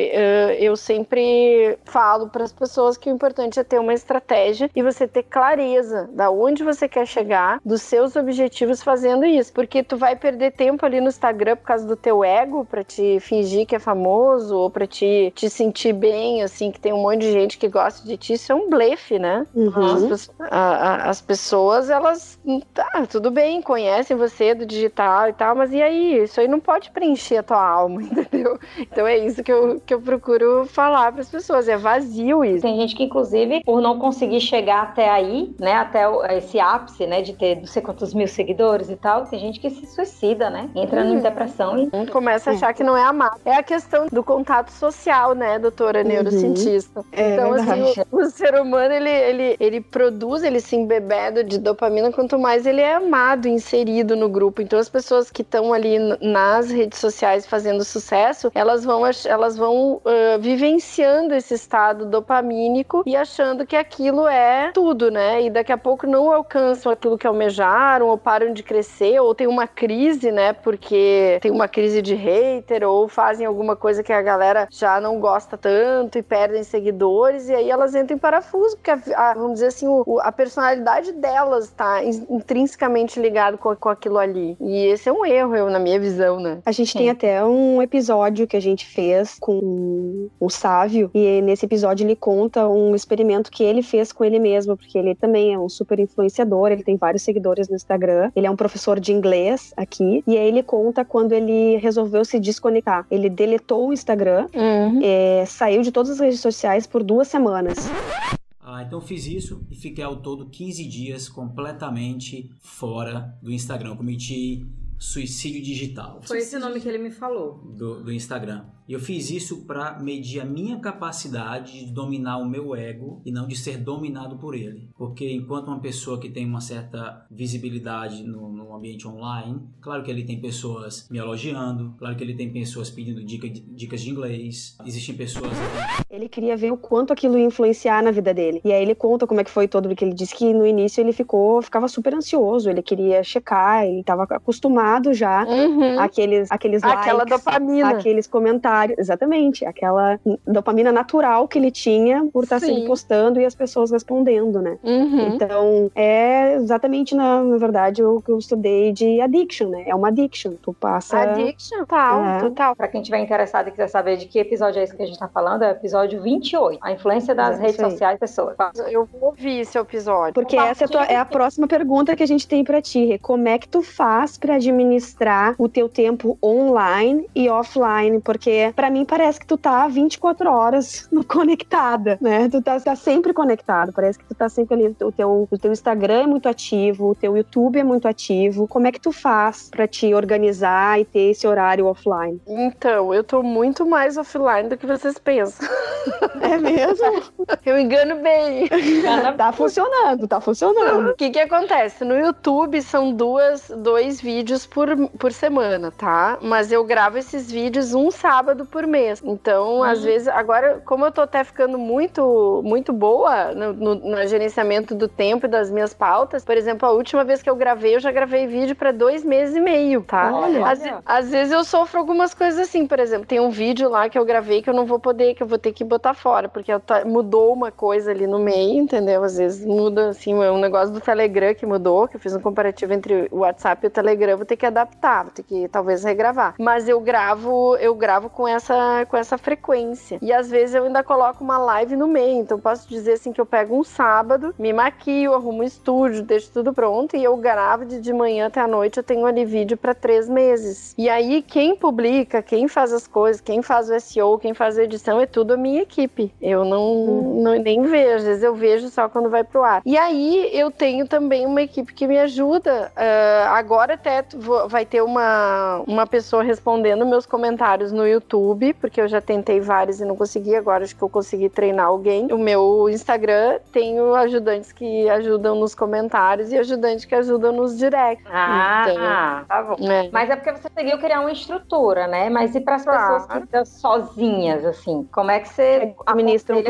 eu sempre falo para as pessoas que o importante é ter uma estratégia e você ter clareza da onde você quer chegar, dos seus objetivos fazendo isso, porque tu vai perder tempo ali no Instagram por causa do teu ego para te fingir que é famoso ou para te te, sentir bem, assim, que tem um monte de gente que gosta de ti, isso é um blefe, né? Uhum. As, a, a, as, pessoas, elas, tá, tudo bem, conhecem você do digital e tal, mas e aí? Isso aí não pode preencher a tua alma, entendeu? Então é isso que eu, que eu procuro falar para as pessoas, é vazio isso. Tem gente que, inclusive, por não conseguir chegar até aí, né, até esse ápice, né, de ter não sei quantos mil seguidores e tal, tem gente que se suicida, né? Entra hum. em depressão e... Começa a achar que não é amado. É a questão do contato social social, né, doutora uhum. neurocientista? É, então, assim, o, o, ser humano, ele, ele, ele produz, ele se embebeda de dopamina quanto mais ele é amado, inserido no grupo. Então, as pessoas que estão ali nas redes sociais fazendo sucesso, elas vão, elas vão uh, vivenciando esse estado dopamínico e achando que aquilo é tudo, né? E daqui a pouco não alcançam aquilo que almejaram, ou param de crescer, ou tem uma crise, né? Porque tem uma crise de hater, ou fazem alguma coisa que a galera já não gosta tanto e perdem seguidores, e aí elas entram em parafuso, porque, a, a, vamos dizer assim, o, a personalidade delas está intrinsecamente ligada com, com aquilo ali. E esse é um erro, eu, na minha visão, né? A gente Sim. tem até um episódio que a gente fez com o Sávio, e nesse episódio ele conta um experimento que ele fez com ele mesmo, porque ele também é um super influenciador, ele tem vários seguidores no Instagram, ele é um professor de inglês aqui, e aí ele conta quando ele resolveu se desconectar. Ele deletou o Instagram, Uhum. É, saiu de todas as redes sociais por duas semanas. Ah, então eu fiz isso e fiquei ao todo 15 dias completamente fora do Instagram. Cometi suicídio digital. Foi esse nome que ele me falou. Do, do Instagram. E eu fiz isso para medir a minha capacidade de dominar o meu ego e não de ser dominado por ele. Porque enquanto uma pessoa que tem uma certa visibilidade no, no ambiente online, claro que ele tem pessoas me elogiando, claro que ele tem pessoas pedindo dica, dicas de inglês, existem pessoas. Ele queria ver o quanto aquilo ia influenciar na vida dele. E aí ele conta como é que foi todo, porque ele disse que no início ele ficou, ficava super ansioso, ele queria checar, ele estava acostumado já Uhum. àqueles, aqueles Aquela likes, dopamina. aqueles comentários, exatamente, aquela dopamina natural que ele tinha por estar Sim. sempre postando e as pessoas respondendo, né? Uhum. Então, é exatamente, na, na verdade, o que eu estudei de addiction, né? É uma addiction. Tu passa. Addiction, total, É. total. Para quem tiver interessado e quiser saber de que episódio é esse que a gente está falando, é o episódio 28, a influência das É, redes sociais pessoas. Eu vou ouvir esse episódio. Porque essa é a, tua- é a próxima pergunta que a gente tem pra ti. Rê. Como é que tu faz pra administrar o teu tempo online e offline? Porque pra mim parece que tu tá 24 horas no- conectada, né? Tu tá, tá sempre conectado. Parece que tu tá sempre ali. O teu, o teu Instagram é muito ativo, o teu YouTube é muito ativo. Como é que tu faz pra te organizar e ter esse horário offline? Então, eu tô muito mais offline do que vocês pensam. É mesmo? Eu engano bem. tá funcionando, tá funcionando. O que que acontece? No YouTube são duas, dois vídeos por, por semana, tá? Mas eu gravo esses vídeos um sábado por mês. Então, às vezes, agora, como eu tô até ficando muito, muito boa no, no- no gerenciamento do tempo e das minhas pautas, por exemplo, a última vez que eu gravei, eu já gravei vídeo pra dois meses e meio, tá? Olha. Às, às vezes eu sofro algumas coisas assim, por exemplo, tem um vídeo lá que eu gravei que eu não vou poder, que eu vou ter que botar fora, porque eu ta- mudou uma coisa ali no meio, entendeu? Às vezes muda, assim, é um negócio do Telegram que mudou, que eu fiz um comparativo entre o WhatsApp e o Telegram, vou ter que adaptar, vou ter que talvez regravar. Mas eu gravo, eu gravo com essa, com essa frequência. E às vezes eu ainda coloco uma live no meio, então posso dizer assim que eu pego um sábado, me maquio, arrumo um estúdio, deixo tudo pronto e eu gravo de, de manhã até a noite, eu tenho ali vídeo para três meses. E aí quem publica, quem faz as coisas, quem faz o SEO, quem faz a edição é tudo a minha equipe. Eu não, não nem vejo, às vezes eu vejo só quando vai pro ar. E aí eu tenho também uma equipe que me ajuda. Ah, agora até vou- vai ter uma, uma pessoa respondendo meus comentários no YouTube, porque eu já tentei vários e não consegui. Agora acho que eu consegui treinar alguém. O meu Instagram tenho ajudantes que ajudam nos comentários e ajudantes que ajudam nos directs. Ah, Então, tá bom. É. Mas é porque você conseguiu criar uma estrutura, né? Mas e para as Claro. pessoas que estão sozinhas, assim? Como é que você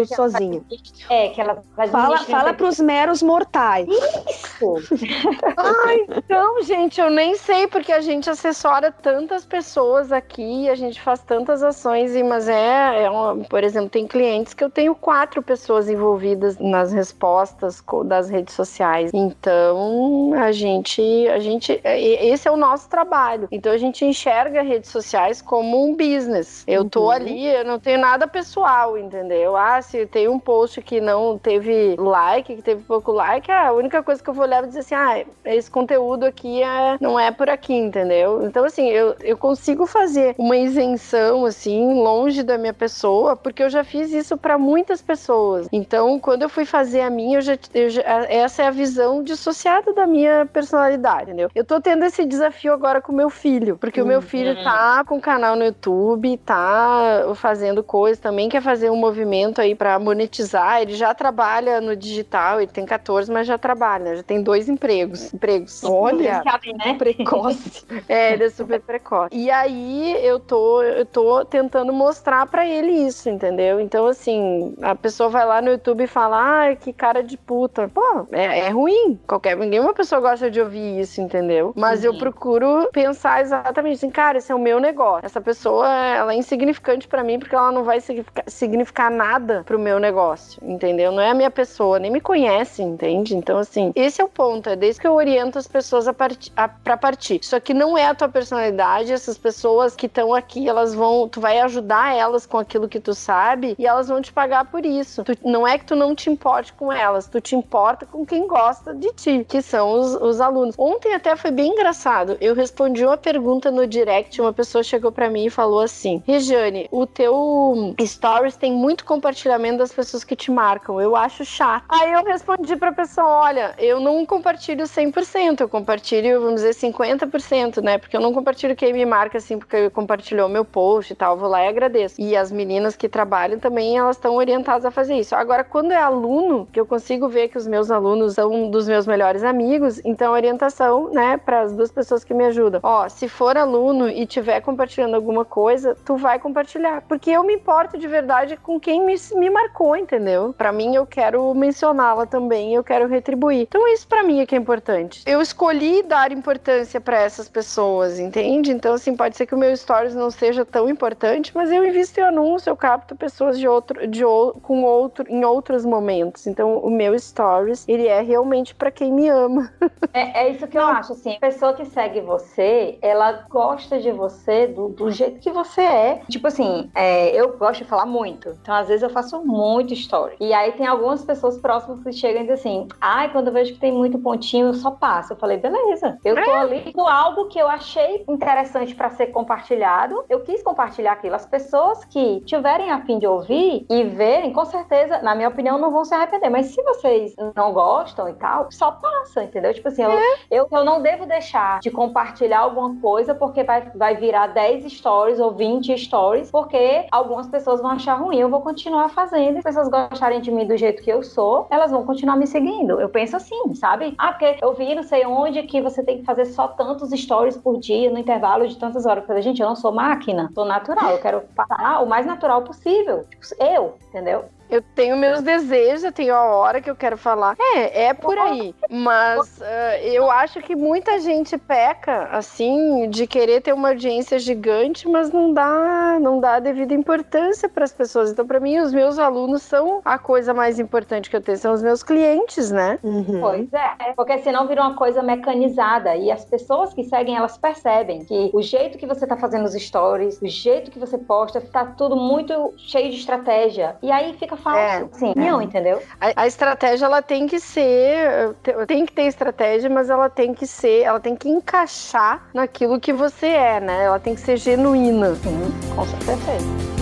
que elas sozinha. administrem- É, que elas Fala, fala pros meros mortais. isso. Ai, então, gente, eu nem sei porque a gente assessora tantas pessoas aqui, a gente faz tantas ações, e- mas é, é uma- por exemplo, tem clientes que eu tenho quatro pessoas envolvidas nas respostas das redes sociais. Então, a gente, a gente, e- esse é o nosso trabalho. Então, a gente enxerga redes sociais como um business. Eu tô Uhum. ali, eu não tenho nada pessoal, entendeu? Ah, se tem um post que não teve like, que teve pouco like, ah, a única coisa que eu vou olhar e dizer assim, ah, esse conteúdo aqui é, não é por aqui, entendeu? Então, assim, eu, eu consigo fazer uma isenção, assim, longe da minha pessoa, porque eu já fiz isso para muitas pessoas. Então, quando eu fui fazer a minha, eu já, eu já- essa é a visão dissociada da minha personalidade, entendeu? Eu tô tendo esse desafio agora com o meu filho, porque o meu filho tá com um canal no YouTube, tá fazendo coisas também, quer fazer um movimento aí para monetizar. Ele já trabalha no digital, ele tem 14, mas já trabalha, já tem dois empregos. Empregos. Olha, Sabe, né? precoce. É, ele é super precoce. E aí eu tô, eu tô tentando mostrar pra ele isso, entendeu? Então, assim, a pessoa vai lá no YouTube e fala, ai, que cara de puta. Pô, é, é ruim. Qualquer, nenhuma pessoa gosta de ouvir isso, entendeu? Mas eu procuro pensar exatamente assim, cara, esse é o meu negócio. Essa pessoa, ela é insignificante pra mim porque ela não vai significar, significar nada pro meu negócio, entendeu? Não é a minha pessoa, nem me conhece, entende? Então, assim, esse é o ponto. É desde que eu oriento as pessoas a a, pra partir. Isso aqui não é a tua personalidade. Essas pessoas que estão aqui, elas vão tu vai ajudar elas com aquilo que tu sabe e elas vão te pagar por isso. Tu, não é que tu não te importe com elas, tu te importa com quem gosta de ti, que são os, os alunos. Ontem até foi bem engraçado. Eu respondi uma pergunta no direct, uma pessoa chegou para mim e falou assim: Regiane, o teu stories tem muito compartilhamento das pessoas que te marcam. Eu acho chato. Aí eu respondi pra pessoa: olha, eu não compartilho 100%, eu compartilho, vamos dizer, 50%, né? Porque eu não compartilho quem me marca assim, porque compartilhou meu post e tal. Eu vou lá e agradeço. E as meninas que trabalham também, elas estão orientadas a fazer isso. Agora, quando é aluno, que eu consigo ver que os meus alunos são um dos meus melhores amigos, então orientação, né, para as duas pessoas que me ajudam. Ó, se for aluno e tiver compartilhando alguma coisa, tu vai compartilhar. Porque eu me importo de verdade com quem me, me marcou, entendeu? Para mim, eu quero mencioná-la também, eu quero retribuir. Então, isso para mim é que é importante. Eu escolhi dar importância para essas pessoas, entende? Então, assim, pode ser que o meu stories não seja tão importante, mas eu invisto em anúncio, eu capto pessoas de outro, de com outro, em outros momentos. Então, o meu stories, ele é realmente para quem me ama. É, é isso que eu acho, assim. A pessoa que segue você, ela gosta de você do, do jeito que você é. Tipo assim, é, eu gosto de falar muito. Então, às vezes, eu faço muito story. E aí tem algumas pessoas próximas que chegam e dizem assim: ai, quando eu vejo que tem muito pontinho, eu só passo. Eu falei, beleza. Eu tô é. ali com algo que eu achei interessante para ser compartilhado. Eu quis compartilhar aquilo. As pessoas que tiverem a fim de ouvir e verem, com certeza, na minha opinião, não vão se arrepender. Mas se vocês não gostam e tal, só passa, entendeu? Tipo assim, eu, é. eu, eu não devo deixar de compartilhar alguma coisa porque vai, vai virar 10 stories ou 20 stories, porque algumas pessoas vão achar ruim. Eu vou continuar fazendo. Se as pessoas gostarem de mim do jeito que eu sou, elas vão continuar me seguindo. Eu penso assim, sabe? Ah, porque eu vi não sei onde que você tem que fazer só tantos stories por dia no intervalo de tantas horas. Eu falei, gente, eu não sou máquina, sou natural. Eu quero passar o mais natural possível. Tipo, eu, entendeu? Eu tenho meus desejos, eu tenho a hora que eu quero falar. É, é por aí. Mas uh, eu acho que muita gente peca, assim, de querer ter uma audiência gigante, mas não dá, não dá a devida importância para as pessoas. Então, para mim, os meus alunos são a coisa mais importante que eu tenho, são os meus clientes, né? Uhum. Pois é, porque senão vira uma coisa mecanizada e as pessoas que seguem, elas percebem que o jeito que você tá fazendo os stories, o jeito que você posta, tá tudo muito cheio de estratégia. E aí fica falso. É, sim. Não, entendeu? A, a, estratégia ela tem que ser, tem que ter estratégia, mas ela tem que ser, ela tem que encaixar naquilo que você é, né? Ela tem que ser genuína. Sim, com certeza.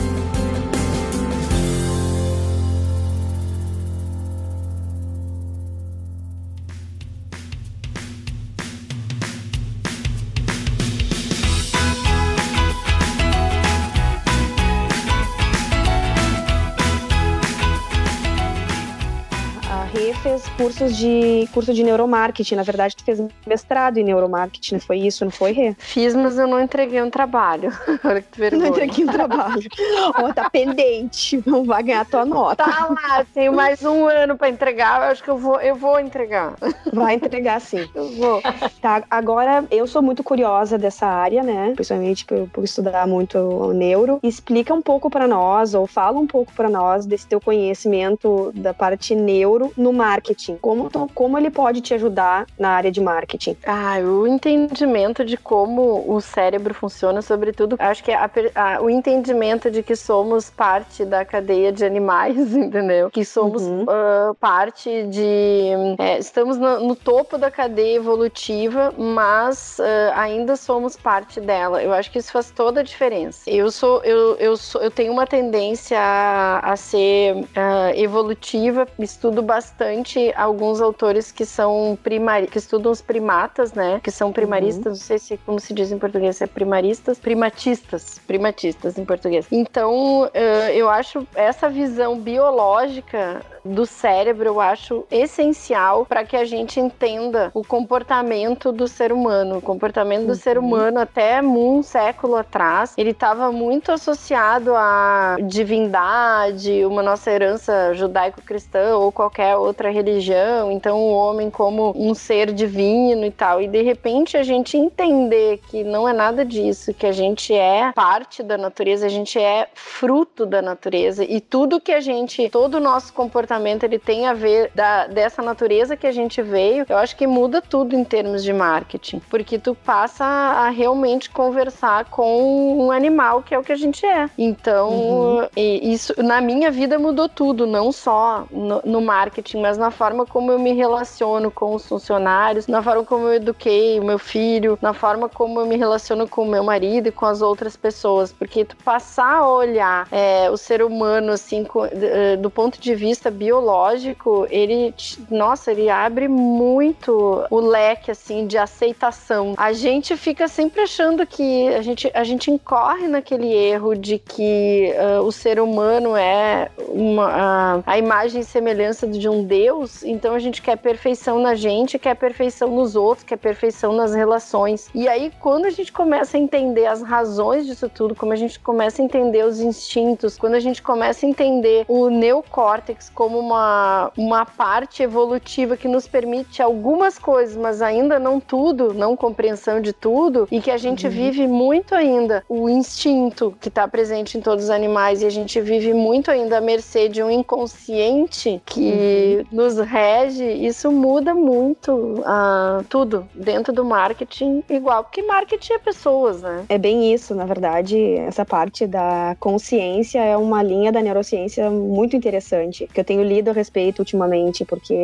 Fez cursos de curso de neuromarketing. Na verdade, tu fez mestrado em neuromarketing, foi isso, não foi, Rê? Fiz, mas eu não entreguei um trabalho. Olha que vergonha. Não entreguei um trabalho. Oh, tá pendente, não vai ganhar tua nota. Tá lá, tenho mais um ano para entregar, eu acho que eu vou, eu vou entregar. Vai entregar sim. Eu vou. Tá, agora eu sou muito curiosa dessa área, né? Principalmente por, por estudar muito o neuro. Explica um pouco para nós, ou fala um pouco para nós desse teu conhecimento da parte neuro no marketing. Como, como ele pode te ajudar na área de marketing? Ah, o entendimento de como o cérebro funciona, sobretudo, acho que a, a, o entendimento de que somos parte da cadeia de animais, entendeu? Que somos uhum. uh, parte de. É, estamos no, no, topo da cadeia evolutiva, mas uh, ainda somos parte dela. Eu acho que isso faz toda a diferença. Eu sou, eu, eu, sou, eu tenho uma tendência a, a ser uh, evolutiva, estudo bastante bastante alguns autores que são primari que estudam os primatas, né? Que são primaristas, uhum. não sei se como se diz em português, é primaristas, primatistas, primatistas em português. Então, uh, eu acho essa visão biológica do cérebro, eu acho essencial para que a gente entenda o comportamento do ser humano. O comportamento do ser uhum. humano até um século atrás, ele estava muito associado à divindade, uma nossa herança judaico-cristã ou qualquer outra religião. Então, o homem como um ser divino e tal. E de repente a gente entender que não é nada disso, que a gente é parte da natureza, a gente é fruto da natureza e tudo que a gente, todo o nosso comportamento ele tem a ver da, dessa natureza que a gente veio, eu acho que muda tudo em termos de marketing, porque tu passa a realmente conversar com um animal que é o que a gente é. Então, uhum. isso na minha vida mudou tudo, não só no, no marketing, mas na forma como eu me relaciono com os funcionários, na forma como eu eduquei o meu filho, na forma como eu me relaciono com o meu marido e com as outras pessoas, porque tu passar a olhar é, o ser humano assim eh, do ponto de vista biológico, ele, nossa, ele abre muito o leque assim de aceitação. A gente fica sempre achando que a gente a gente incorre naquele erro de que uh, o ser humano é uma, uh, a imagem e semelhança de um Deus, então a gente quer perfeição na gente, quer perfeição nos outros, quer perfeição nas relações. E aí quando a gente começa a entender as razões disso tudo, como a gente começa a entender os instintos, quando a gente começa a entender o neocórtex como uma, uma parte evolutiva que nos permite algumas coisas, mas ainda não tudo, não compreensão de tudo, e que a gente uhum. vive muito ainda o instinto que está presente em todos os animais, e a gente vive muito ainda à mercê de um inconsciente que uhum. nos rege, isso muda muito uh, tudo dentro do marketing, igual, porque marketing é pessoas, né? É bem isso, na verdade, essa parte da consciência é uma linha da neurociência muito interessante, que eu tenho lido a respeito ultimamente, porque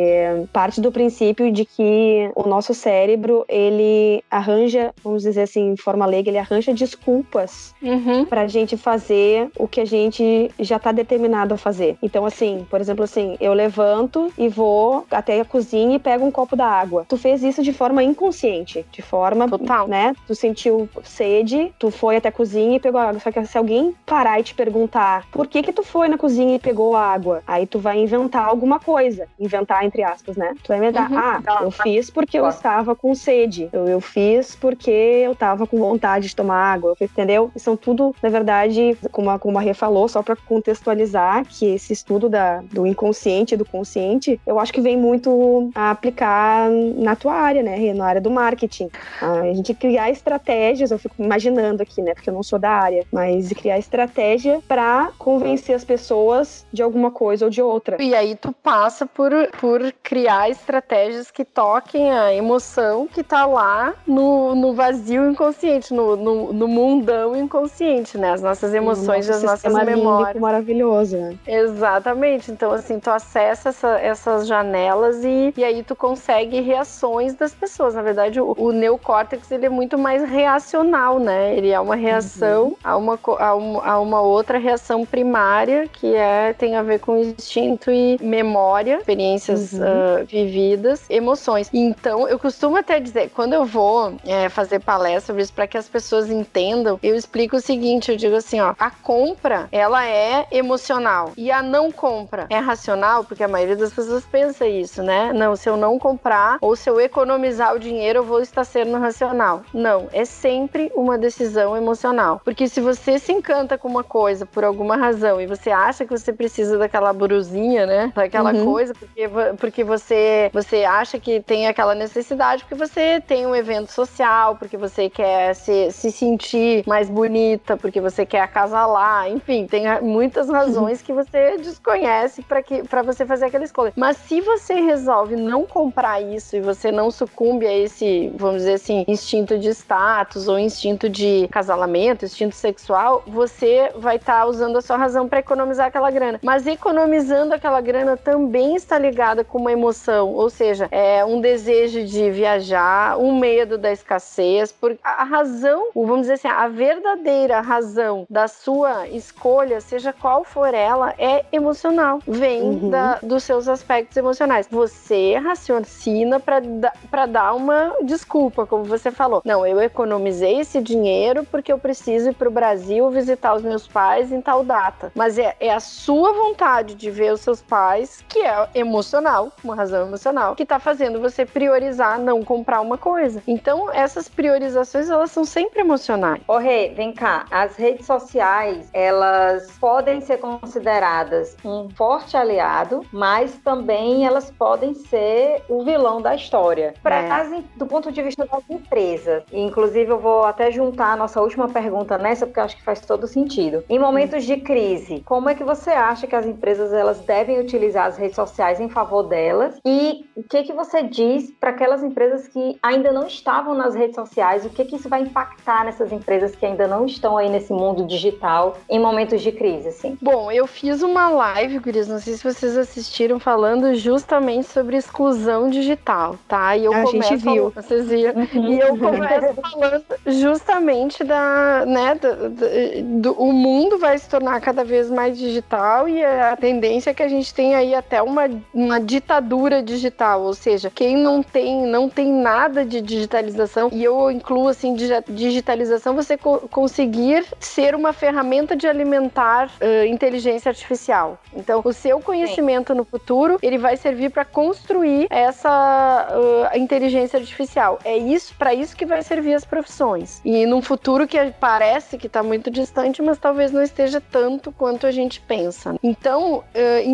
parte do princípio de que o nosso cérebro, ele arranja, vamos dizer assim, de forma leiga, ele arranja desculpas uhum. pra gente fazer o que a gente já tá determinado a fazer. Então, assim, por exemplo, assim, eu levanto e vou até a cozinha e pego um copo da água. Tu fez isso de forma inconsciente, de forma, Total. né? Tu sentiu sede, tu foi até a cozinha e pegou a água. Só que se alguém parar e te perguntar por que que tu foi na cozinha e pegou a água, aí tu vai inventar alguma coisa. Inventar, entre aspas, né? Tu vai inventar, uhum. ah, eu fiz porque eu estava com sede. Eu, eu fiz porque eu estava com vontade de tomar água. Entendeu? E são tudo, na verdade, como a, como a Rê falou, só para contextualizar que esse estudo da, do inconsciente e do consciente, eu acho que vem muito a aplicar na tua área, né, Rê? Na área do marketing. A gente criar estratégias, eu fico imaginando aqui, né? Porque eu não sou da área, mas criar estratégia para convencer as pessoas de alguma coisa ou de outra. E aí tu passa por, por criar estratégias que toquem a emoção que tá lá no, no vazio inconsciente, no, no, no mundão inconsciente, né? As nossas emoções e as nossas memórias. maravilhoso, né? Exatamente. Então, assim, tu acessa essa, essas janelas e, e aí tu consegue reações das pessoas. Na verdade, o, o neocórtex, ele é muito mais reacional, né? Ele é uma reação uhum. a, uma, a, uma, a uma outra reação primária que é, tem a ver com instinto e memória, experiências uhum. uh, vividas, emoções. Então, eu costumo até dizer, quando eu vou é, fazer palestra sobre isso para que as pessoas entendam, eu explico o seguinte, eu digo assim, ó, a compra, ela é emocional e a não compra é racional, porque a maioria das pessoas pensa isso, né? Não, se eu não comprar ou se eu economizar o dinheiro, eu vou estar sendo racional. Não, é sempre uma decisão emocional. Porque se você se encanta com uma coisa por alguma razão e você acha que você precisa daquela brusinha, né? Daquela uhum. coisa, porque, porque você, você acha que tem aquela necessidade, porque você tem um evento social, porque você quer se, se sentir mais bonita, porque você quer acasalar, enfim, tem muitas razões que você desconhece para você fazer aquela escolha. Mas se você resolve não comprar isso e você não sucumbe a esse, vamos dizer assim, instinto de status ou instinto de casalamento, instinto sexual, você vai estar tá usando a sua razão para economizar aquela grana. Mas economizando aquela grana também está ligada com uma emoção, ou seja, é um desejo de viajar, um medo da escassez, porque a razão, vamos dizer assim, a verdadeira razão da sua escolha, seja qual for ela, é emocional. Vem uhum. da, dos seus aspectos emocionais. Você raciocina para dar uma desculpa, como você falou. Não, eu economizei esse dinheiro porque eu preciso ir para o Brasil visitar os meus pais em tal data. Mas é, é a sua vontade de ver os seus pais, que é emocional, uma razão emocional, que está fazendo você priorizar não comprar uma coisa. Então, essas priorizações, elas são sempre emocionais. Ô, Rê, vem cá. As redes sociais, elas podem ser consideradas um forte aliado, mas também elas podem ser o vilão da história. Pra, é. as, do ponto de vista das empresas, inclusive eu vou até juntar a nossa última pergunta nessa, porque eu acho que faz todo sentido. Em momentos de crise, como é que você acha que as empresas elas devem devem utilizar as redes sociais em favor delas? E o que, que você diz para aquelas empresas que ainda não estavam nas redes sociais? O que, que isso vai impactar nessas empresas que ainda não estão aí nesse mundo digital em momentos de crise? Assim? Bom, eu fiz uma live, Guris, não sei se vocês assistiram, falando justamente sobre exclusão digital, tá? E eu a começo gente viu. Vocês viram. Uhum. E eu começo falando justamente da, né, do, do, do, o mundo vai se tornar cada vez mais digital e a tendência é que a gente tenha aí até uma, uma ditadura digital, ou seja, quem não tem não tem nada de digitalização e eu incluo assim digitalização você co conseguir ser uma ferramenta de alimentar uh, inteligência artificial. Então, o seu conhecimento Sim. no futuro ele vai servir para construir essa uh, inteligência artificial. É isso para isso que vai servir as profissões. E num futuro que parece que está muito distante, mas talvez não esteja tanto quanto a gente pensa. Então, uh,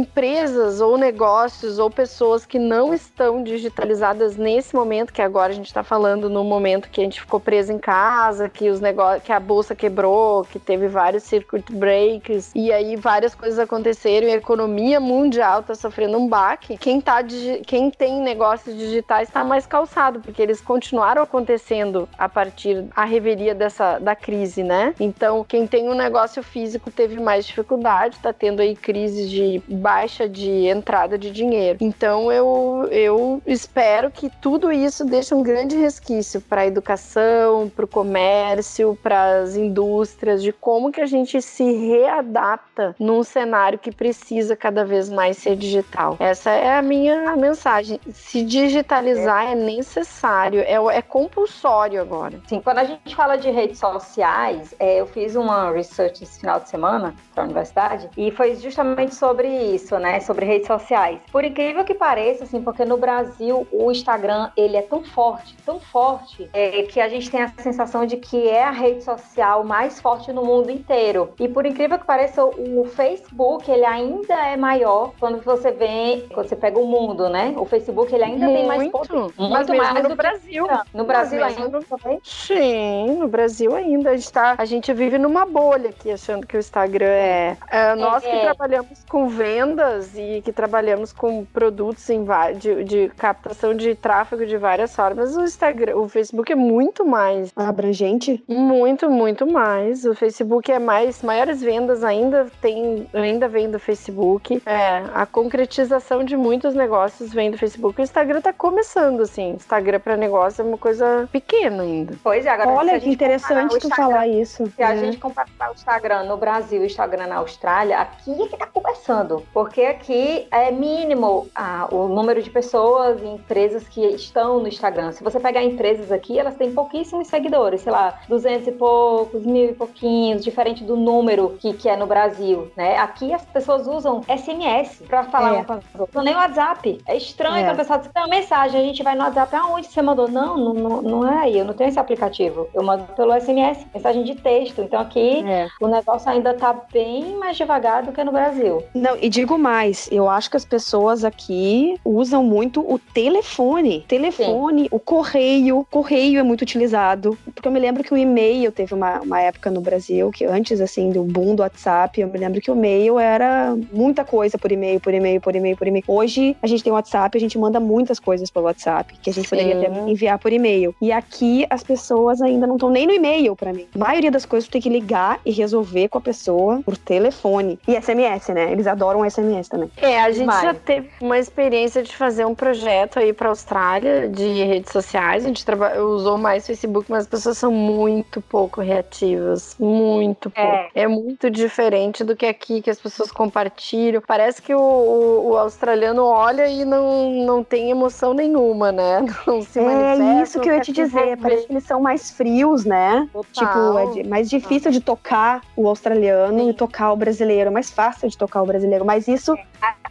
empresas ou negócios ou pessoas que não estão digitalizadas nesse momento, que agora a gente está falando no momento que a gente ficou preso em casa, que os negócios, que a bolsa quebrou, que teve vários circuit breaks e aí várias coisas aconteceram e a economia mundial está sofrendo um baque. Quem tá quem tem negócios digitais está mais calçado, porque eles continuaram acontecendo a partir a revelia dessa da crise, né? Então, quem tem um negócio físico teve mais dificuldade, está tendo aí crises de baixa de entrada de dinheiro. Então, eu, eu espero que tudo isso deixe um grande resquício para a educação, para o comércio, para as indústrias, de como que a gente se readapta num cenário que precisa cada vez mais ser digital. Essa é a minha mensagem. Se digitalizar é, é necessário, é, é compulsório agora. Sim, quando a gente fala de redes sociais, é, eu fiz uma research esse final de semana para a universidade e foi justamente sobre isso, né? Sobre redes sociais. Por incrível que pareça, assim, porque no Brasil o Instagram ele é tão forte, tão forte, é, que a gente tem a sensação de que é a rede social mais forte no mundo inteiro. E por incrível que pareça, o Facebook ele ainda é maior quando você vê, quando você pega o mundo, né? O Facebook ele ainda muito, tem mais poder, muito mais no Brasil. No Brasil ainda no... também? Sim, no Brasil ainda. A gente, tá, a gente vive numa bolha aqui, achando que o Instagram é. é nós é, que trabalhamos com vendas e que trabalhamos com produtos em, de, de captação de tráfego de várias formas, o Instagram, o Facebook é muito mais abrangente. Muito, muito mais. O Facebook é mais. Maiores vendas ainda tem, ainda vem do Facebook. É, a concretização de muitos negócios vem do Facebook. O Instagram tá começando, assim. Instagram para negócio é uma coisa pequena ainda. Pois é, agora Olha que interessante tu falar isso. Se a é. gente comparar o Instagram no Brasil e o Instagram na Austrália, aqui é que tá começando. Porque aqui é mínimo ah, o número de pessoas e empresas que estão no Instagram. Se você pegar empresas aqui, elas têm pouquíssimos seguidores, sei lá, 200 e poucos, mil e pouquinhos, diferente do número que, que é no Brasil, né? Aqui as pessoas usam SMS para falar é. com as outras, nem WhatsApp. É estranho é. quando a pessoa diz, uma mensagem, a gente vai no WhatsApp, aonde você mandou? Não, não, não é aí, eu não tenho esse aplicativo. Eu mando pelo SMS, mensagem de texto. Então aqui é. o negócio ainda tá bem mais devagar do que no Brasil. Não, e digo mais, eu acho que as pessoas aqui usam muito o telefone. Telefone, Sim. o correio. Correio é muito utilizado. Porque eu me lembro que o e-mail teve uma, uma época no Brasil que antes, assim, do boom do WhatsApp, eu me lembro que o e-mail era muita coisa por e-mail, por e-mail, por e-mail, por e-mail. Hoje a gente tem o WhatsApp, a gente manda muitas coisas pelo WhatsApp, que a gente Sim. poderia até enviar por e-mail. E aqui as pessoas ainda não estão nem no e-mail para mim. A maioria das coisas tu tem que ligar e resolver com a pessoa por telefone. E SMS, né? Eles adoram SMS também. É, a gente Vai. já teve uma experiência de fazer um projeto aí pra Austrália de redes sociais. A gente usou mais Facebook, mas as pessoas são muito pouco reativas. Muito pouco. É. é muito diferente do que aqui, que as pessoas compartilham. Parece que o, o, o australiano olha e não, não tem emoção nenhuma, né? Não se é isso que eu ia te dizer. Parece que eles são mais frios, né? Total. Tipo, é mais difícil de tocar o australiano Sim. e tocar o brasileiro. É mais fácil de tocar o brasileiro. Mas isso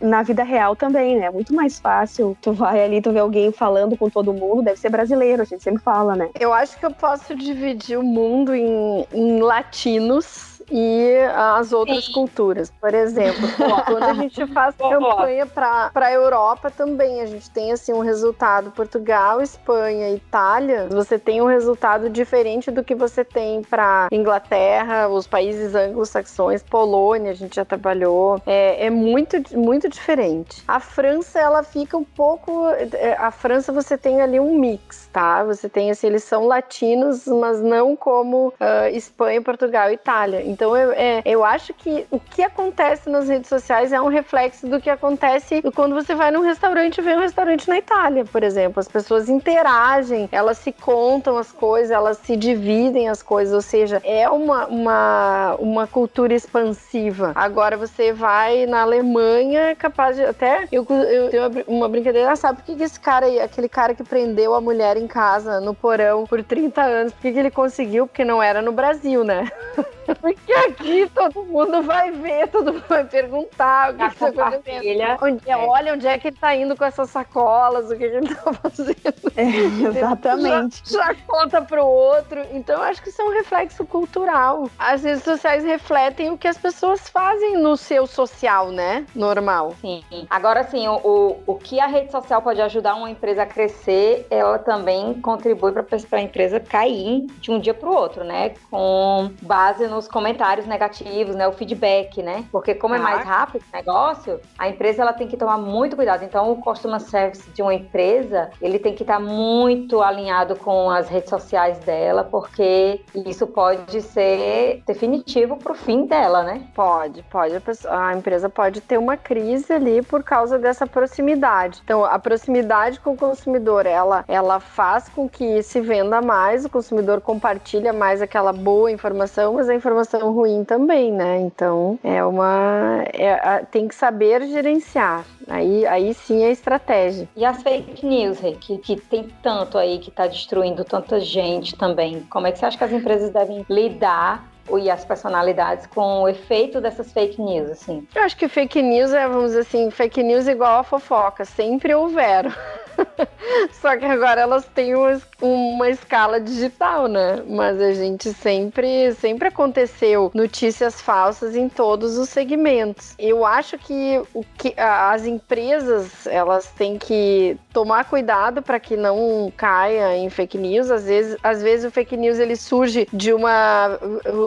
na vida real também, né? É muito mais fácil. Tu vai ali, tu vê alguém falando com todo mundo, deve ser brasileiro, a gente sempre fala, né? Eu acho que eu posso dividir o mundo em, em latinos e as outras Sim. culturas. Por exemplo, quando a gente faz campanha para a Europa também, a gente tem assim um resultado Portugal, Espanha, Itália, você tem um resultado diferente do que você tem para Inglaterra, os países anglo-saxões, Polônia, a gente já trabalhou. É, é muito, muito diferente. A França, ela fica um pouco. É, a França, você tem ali um mix, tá? Você tem assim, eles são latinos, mas não como uh, Espanha, Portugal e Itália. Então eu, é, eu acho que o que acontece nas redes sociais é um reflexo do que acontece quando você vai num restaurante e vê um restaurante na Itália, por exemplo. As pessoas interagem, elas se contam as coisas, elas se dividem as coisas, ou seja, é uma, uma, uma cultura expansiva. Agora você vai na Alemanha, é capaz de. Até eu, eu tenho uma brincadeira, sabe por que, que esse cara aí, aquele cara que prendeu a mulher em casa, no porão, por 30 anos, por que, que ele conseguiu? Porque não era no Brasil, né? Porque aqui todo mundo vai ver, todo mundo vai perguntar o que, está acontecendo. Onde, é. Olha onde é que ele tá indo com essas sacolas, o que, que ele tá fazendo. É, exatamente. Já, já conta pro outro. Então, eu acho que isso é um reflexo cultural. As redes sociais refletem o que as pessoas fazem no seu social, né? Normal. Sim. Agora, sim, o, o, o que a rede social pode ajudar uma empresa a crescer, ela também contribui para a empresa cair de um dia pro outro, né? Com base nos comentários negativos, né? O feedback, né? Porque como é ah. mais rápido o negócio, a empresa ela tem que tomar muito cuidado. Então, o customer service de uma empresa, ele tem que estar tá muito alinhado com as redes sociais dela, porque isso pode ser definitivo para o fim dela, né? Pode, pode. A empresa pode ter uma crise ali por causa dessa proximidade. Então, a proximidade com o consumidor, ela, ela faz com que se venda mais, o consumidor compartilha mais aquela boa informação, mas a informação ruim também, né? Então é uma. É, tem que saber gerenciar. Aí, aí sim é estratégia. E as fake news, Rê, que, que tem tanto aí que está destruindo tanta gente também. Como é que você acha que as empresas devem lidar e as personalidades com o efeito dessas fake news, assim? Eu acho que fake news é, vamos dizer assim, fake news igual a fofoca, sempre houveram. Só que agora elas têm uma, uma, escala digital, né? Mas a gente sempre, sempre aconteceu notícias falsas em todos os segmentos. Eu acho que, o que as empresas elas têm que tomar cuidado para que não caia em fake news. Às vezes, às vezes o fake news ele surge de uma,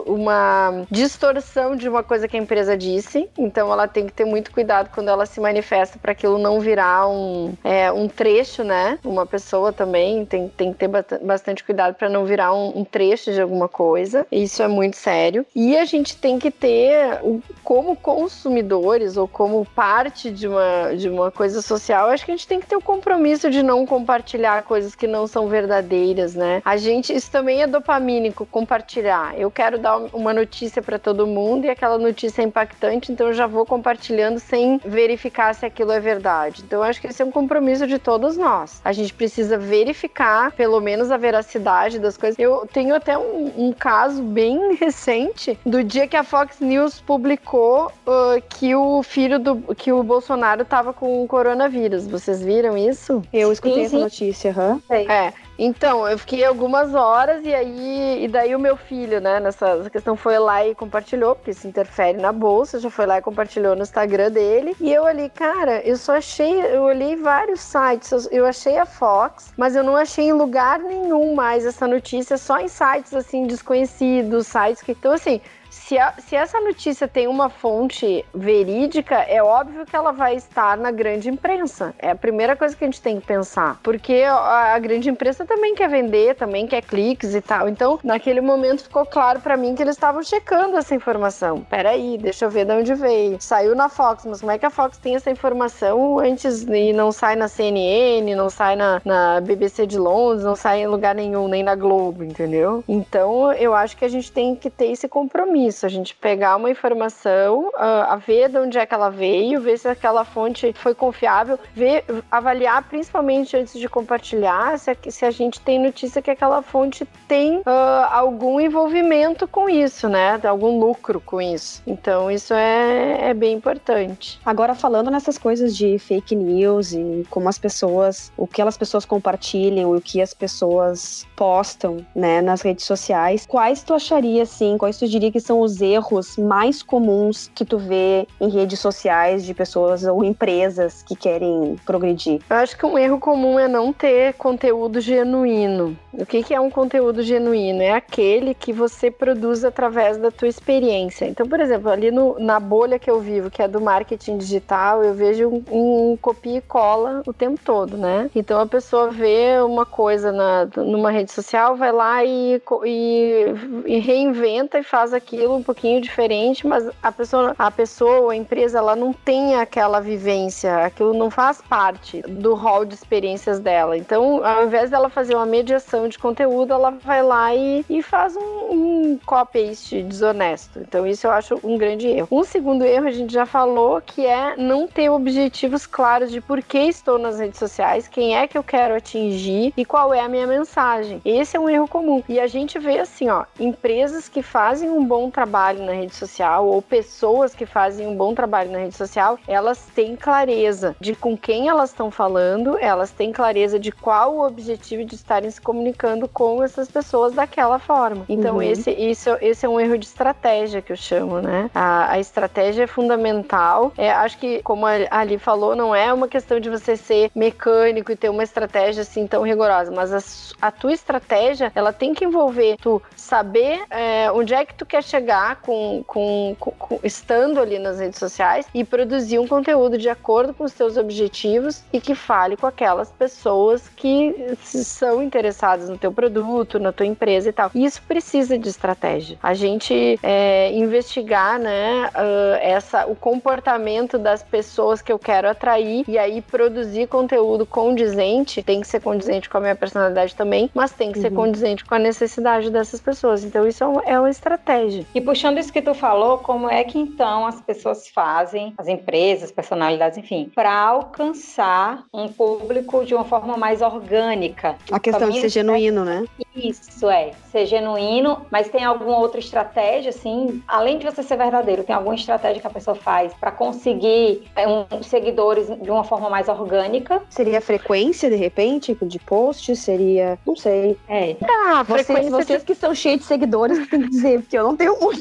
uma distorção de uma coisa que a empresa disse. Então ela tem que ter muito cuidado quando ela se manifesta para aquilo não virar um, é, um trecho trecho, né? Uma pessoa também tem, tem que ter bastante cuidado para não virar um, um, trecho de alguma coisa. Isso é muito sério. E a gente tem que ter, como consumidores ou como parte de uma, de uma coisa social, acho que a gente tem que ter o compromisso de não compartilhar coisas que não são verdadeiras, né? A gente, isso também é dopamínico, compartilhar. Eu quero dar uma notícia para todo mundo e aquela notícia é impactante, então eu já vou compartilhando sem verificar se aquilo é verdade. Então acho que esse é um compromisso de todos todos nós. A gente precisa verificar, pelo menos, a veracidade das coisas. Eu tenho até um, um caso bem recente do dia que a Fox News publicou uh, que o filho do que o Bolsonaro estava com o coronavírus. Vocês viram isso? Eu escutei sim, sim. essa notícia, uhum. É. Então, eu fiquei algumas horas e aí e daí o meu filho, né, nessa questão foi lá e compartilhou, porque isso interfere na bolsa, já foi lá e compartilhou no Instagram dele. E eu ali, cara, eu só achei, eu olhei vários sites, eu achei a Fox, mas eu não achei em lugar nenhum mais essa notícia, só em sites assim desconhecidos, sites que então assim, se, a, se essa notícia tem uma fonte verídica, é óbvio que ela vai estar na grande imprensa. É a primeira coisa que a gente tem que pensar. Porque a, a grande imprensa também quer vender, também quer cliques e tal. Então, naquele momento ficou claro para mim que eles estavam checando essa informação. Peraí, deixa eu ver de onde veio. Saiu na Fox, mas como é que a Fox tem essa informação antes e não sai na CNN, não sai na, na BBC de Londres, não sai em lugar nenhum, nem na Globo, entendeu? Então, eu acho que a gente tem que ter esse compromisso isso, a gente pegar uma informação, uh, a ver de onde é que ela veio, ver se aquela fonte foi confiável, ver, avaliar principalmente antes de compartilhar se a, se a gente tem notícia que aquela fonte tem uh, algum envolvimento com isso, né? Algum lucro com isso. Então isso é, é bem importante. Agora falando nessas coisas de fake news e como as pessoas, o que as pessoas compartilham e o que as pessoas postam, né, nas redes sociais, quais tu acharia assim, quais tu diria que são os erros mais comuns que tu vê em redes sociais de pessoas ou empresas que querem progredir? Eu acho que um erro comum é não ter conteúdo genuíno. O que, que é um conteúdo genuíno? É aquele que você produz através da tua experiência. Então, por exemplo, ali no, na bolha que eu vivo, que é do marketing digital, eu vejo um, um copia e cola o tempo todo, né? Então a pessoa vê uma coisa na, numa rede social, vai lá e, e, e reinventa e faz aquilo um pouquinho diferente, mas a pessoa, a pessoa, a empresa, ela não tem aquela vivência, aquilo não faz parte do hall de experiências dela. Então, ao invés dela fazer uma mediação de conteúdo, ela vai lá e, e faz um, um copy-paste desonesto. Então, isso eu acho um grande erro. Um segundo erro, a gente já falou, que é não ter objetivos claros de por que estou nas redes sociais, quem é que eu quero atingir e qual é a minha mensagem. Esse é um erro comum. E a gente vê assim, ó, empresas que fazem um bom trabalho na rede social ou pessoas que fazem um bom trabalho na rede social, elas têm clareza de com quem elas estão falando, elas têm clareza de qual o objetivo de estarem se comunicando com essas pessoas daquela forma. Então, uhum. esse, isso, esse é um erro de estratégia que eu chamo, né? A, a estratégia é fundamental. É, acho que, como a Ali falou, não é uma questão de você ser mecânico e ter uma estratégia assim tão rigorosa, mas a, a tua estratégia, ela tem que envolver tu saber é, onde é que tu quer chegar com, com, com, com, estando ali nas redes sociais e produzir um conteúdo de acordo com os teus objetivos e que fale com aquelas pessoas que são interessadas no teu produto, na tua empresa e tal. E isso precisa de estratégia. A gente é, investigar, né, uh, essa, o comportamento das pessoas que eu quero atrair e aí produzir conteúdo condizente, tem que ser condizente com a minha personalidade também, mas tem que uhum. ser condizente com a necessidade dessas pessoas. Então isso é uma estratégia. E puxando isso que tu falou, como é que então as pessoas fazem, as empresas, personalidades, enfim, para alcançar um público de uma forma mais orgânica? A questão de ser genuíno, né? Isso é, ser genuíno, mas tem alguma outra estratégia, assim, além de você ser verdadeiro, tem alguma estratégia que a pessoa faz para conseguir é, um, seguidores de uma forma mais orgânica? Seria a frequência, de repente, de post? Seria, não sei. É. Ah, vocês, vocês de... que são cheios de seguidores, tem que dizer, porque eu não tenho muito.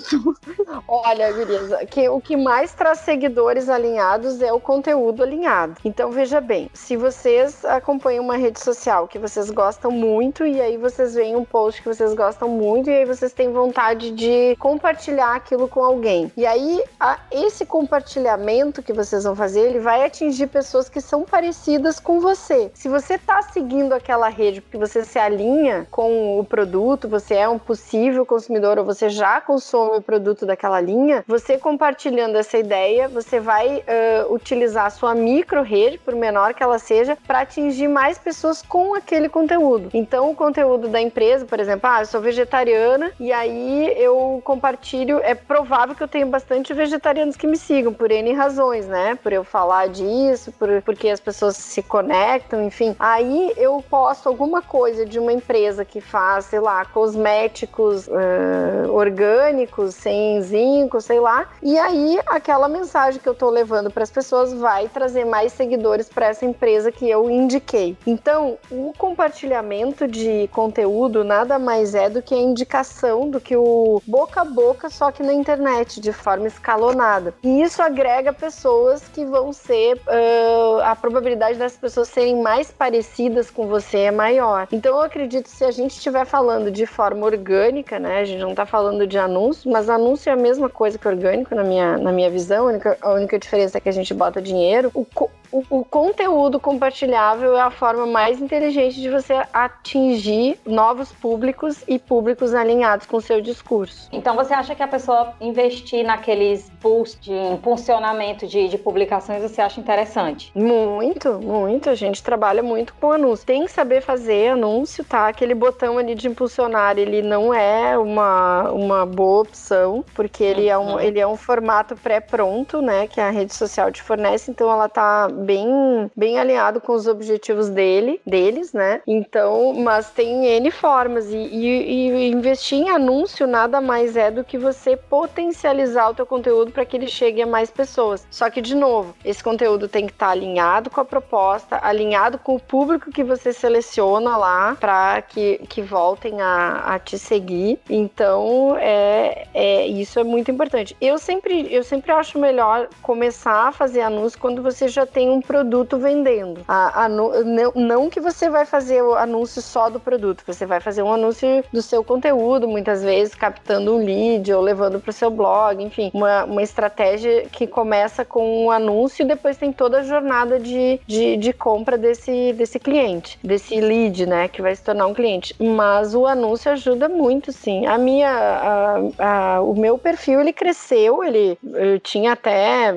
Olha, beleza, que o que mais traz seguidores alinhados é o conteúdo alinhado. Então, veja bem, se vocês acompanham uma rede social que vocês gostam muito e aí vocês veem um post que vocês gostam muito e aí vocês têm vontade de compartilhar aquilo com alguém. E aí, a, esse compartilhamento que vocês vão fazer, ele vai atingir pessoas que são parecidas com você. Se você está seguindo aquela rede porque você se alinha com o produto, você é um possível consumidor ou você já consome o produto daquela linha, você compartilhando essa ideia, você vai uh, utilizar a sua micro rede, por menor que ela seja, para atingir mais pessoas com aquele conteúdo. Então, o conteúdo da empresa, por exemplo, ah, eu sou vegetariana e aí eu compartilho, é provável que eu tenha bastante vegetarianos que me sigam por N razões, né? Por eu falar disso, por, porque as pessoas se conectam, enfim. Aí eu posto alguma coisa de uma empresa que faz, sei lá, cosméticos uh, orgânicos, sem zinco, sei lá. E aí aquela mensagem que eu tô levando para as pessoas vai trazer mais seguidores para essa empresa que eu indiquei. Então, o compartilhamento de conteúdo nada mais é do que a indicação do que o boca a boca, só que na internet, de forma escalonada. E isso agrega pessoas que vão ser. Uh, a probabilidade das pessoas serem mais parecidas com você é maior. Então, eu acredito que se a gente estiver falando de forma orgânica, né? A gente não está falando de anúncio, mas anúncio é a mesma coisa que orgânico na minha, na minha visão. A única, a única diferença é que a gente bota dinheiro. O, o, o, conteúdo compartilhável é a forma mais inteligente de você atingir novos públicos e públicos alinhados com o seu discurso. Então você acha que a pessoa investir naqueles boosts de impulsionamento de, de publicações você acha interessante? Muito, muito. A gente trabalha muito com anúncio. Tem que saber fazer anúncio, tá? Aquele botão ali de impulsionar, ele não é uma, uma boa opção, porque ele, uhum. é um, uhum. ele é um formato pré-pronto, né? Que a rede social te fornece, então ela tá bem, bem alinhado com os objetivos dele, deles, né? Então, mas tem N formas e, e, e investir em anúncio nada mais é do que você potencializar o teu conteúdo para que ele chegue a mais pessoas. Só que, de novo, esse conteúdo tem que estar tá alinhado com a proposta, alinhado com o público que você seleciona lá para que, que voltem a, a te seguir. Então, é, é, isso é muito importante. Eu sempre, eu sempre acho melhor começar a fazer anúncio quando você já tem um produto vendendo. A, a, não, que você vai fazer o anúncio só do produto, você vai fazer um anúncio do seu conteúdo, muitas vezes captando um lead ou levando para o seu blog, enfim, uma, uma estratégia que começa com um anúncio e depois tem toda a jornada de, de, de compra desse, desse cliente, desse lead, né, que vai se tornar um cliente. Mas o anúncio ajuda muito, sim. A minha, a, a, o meu perfil ele cresceu, ele eu tinha até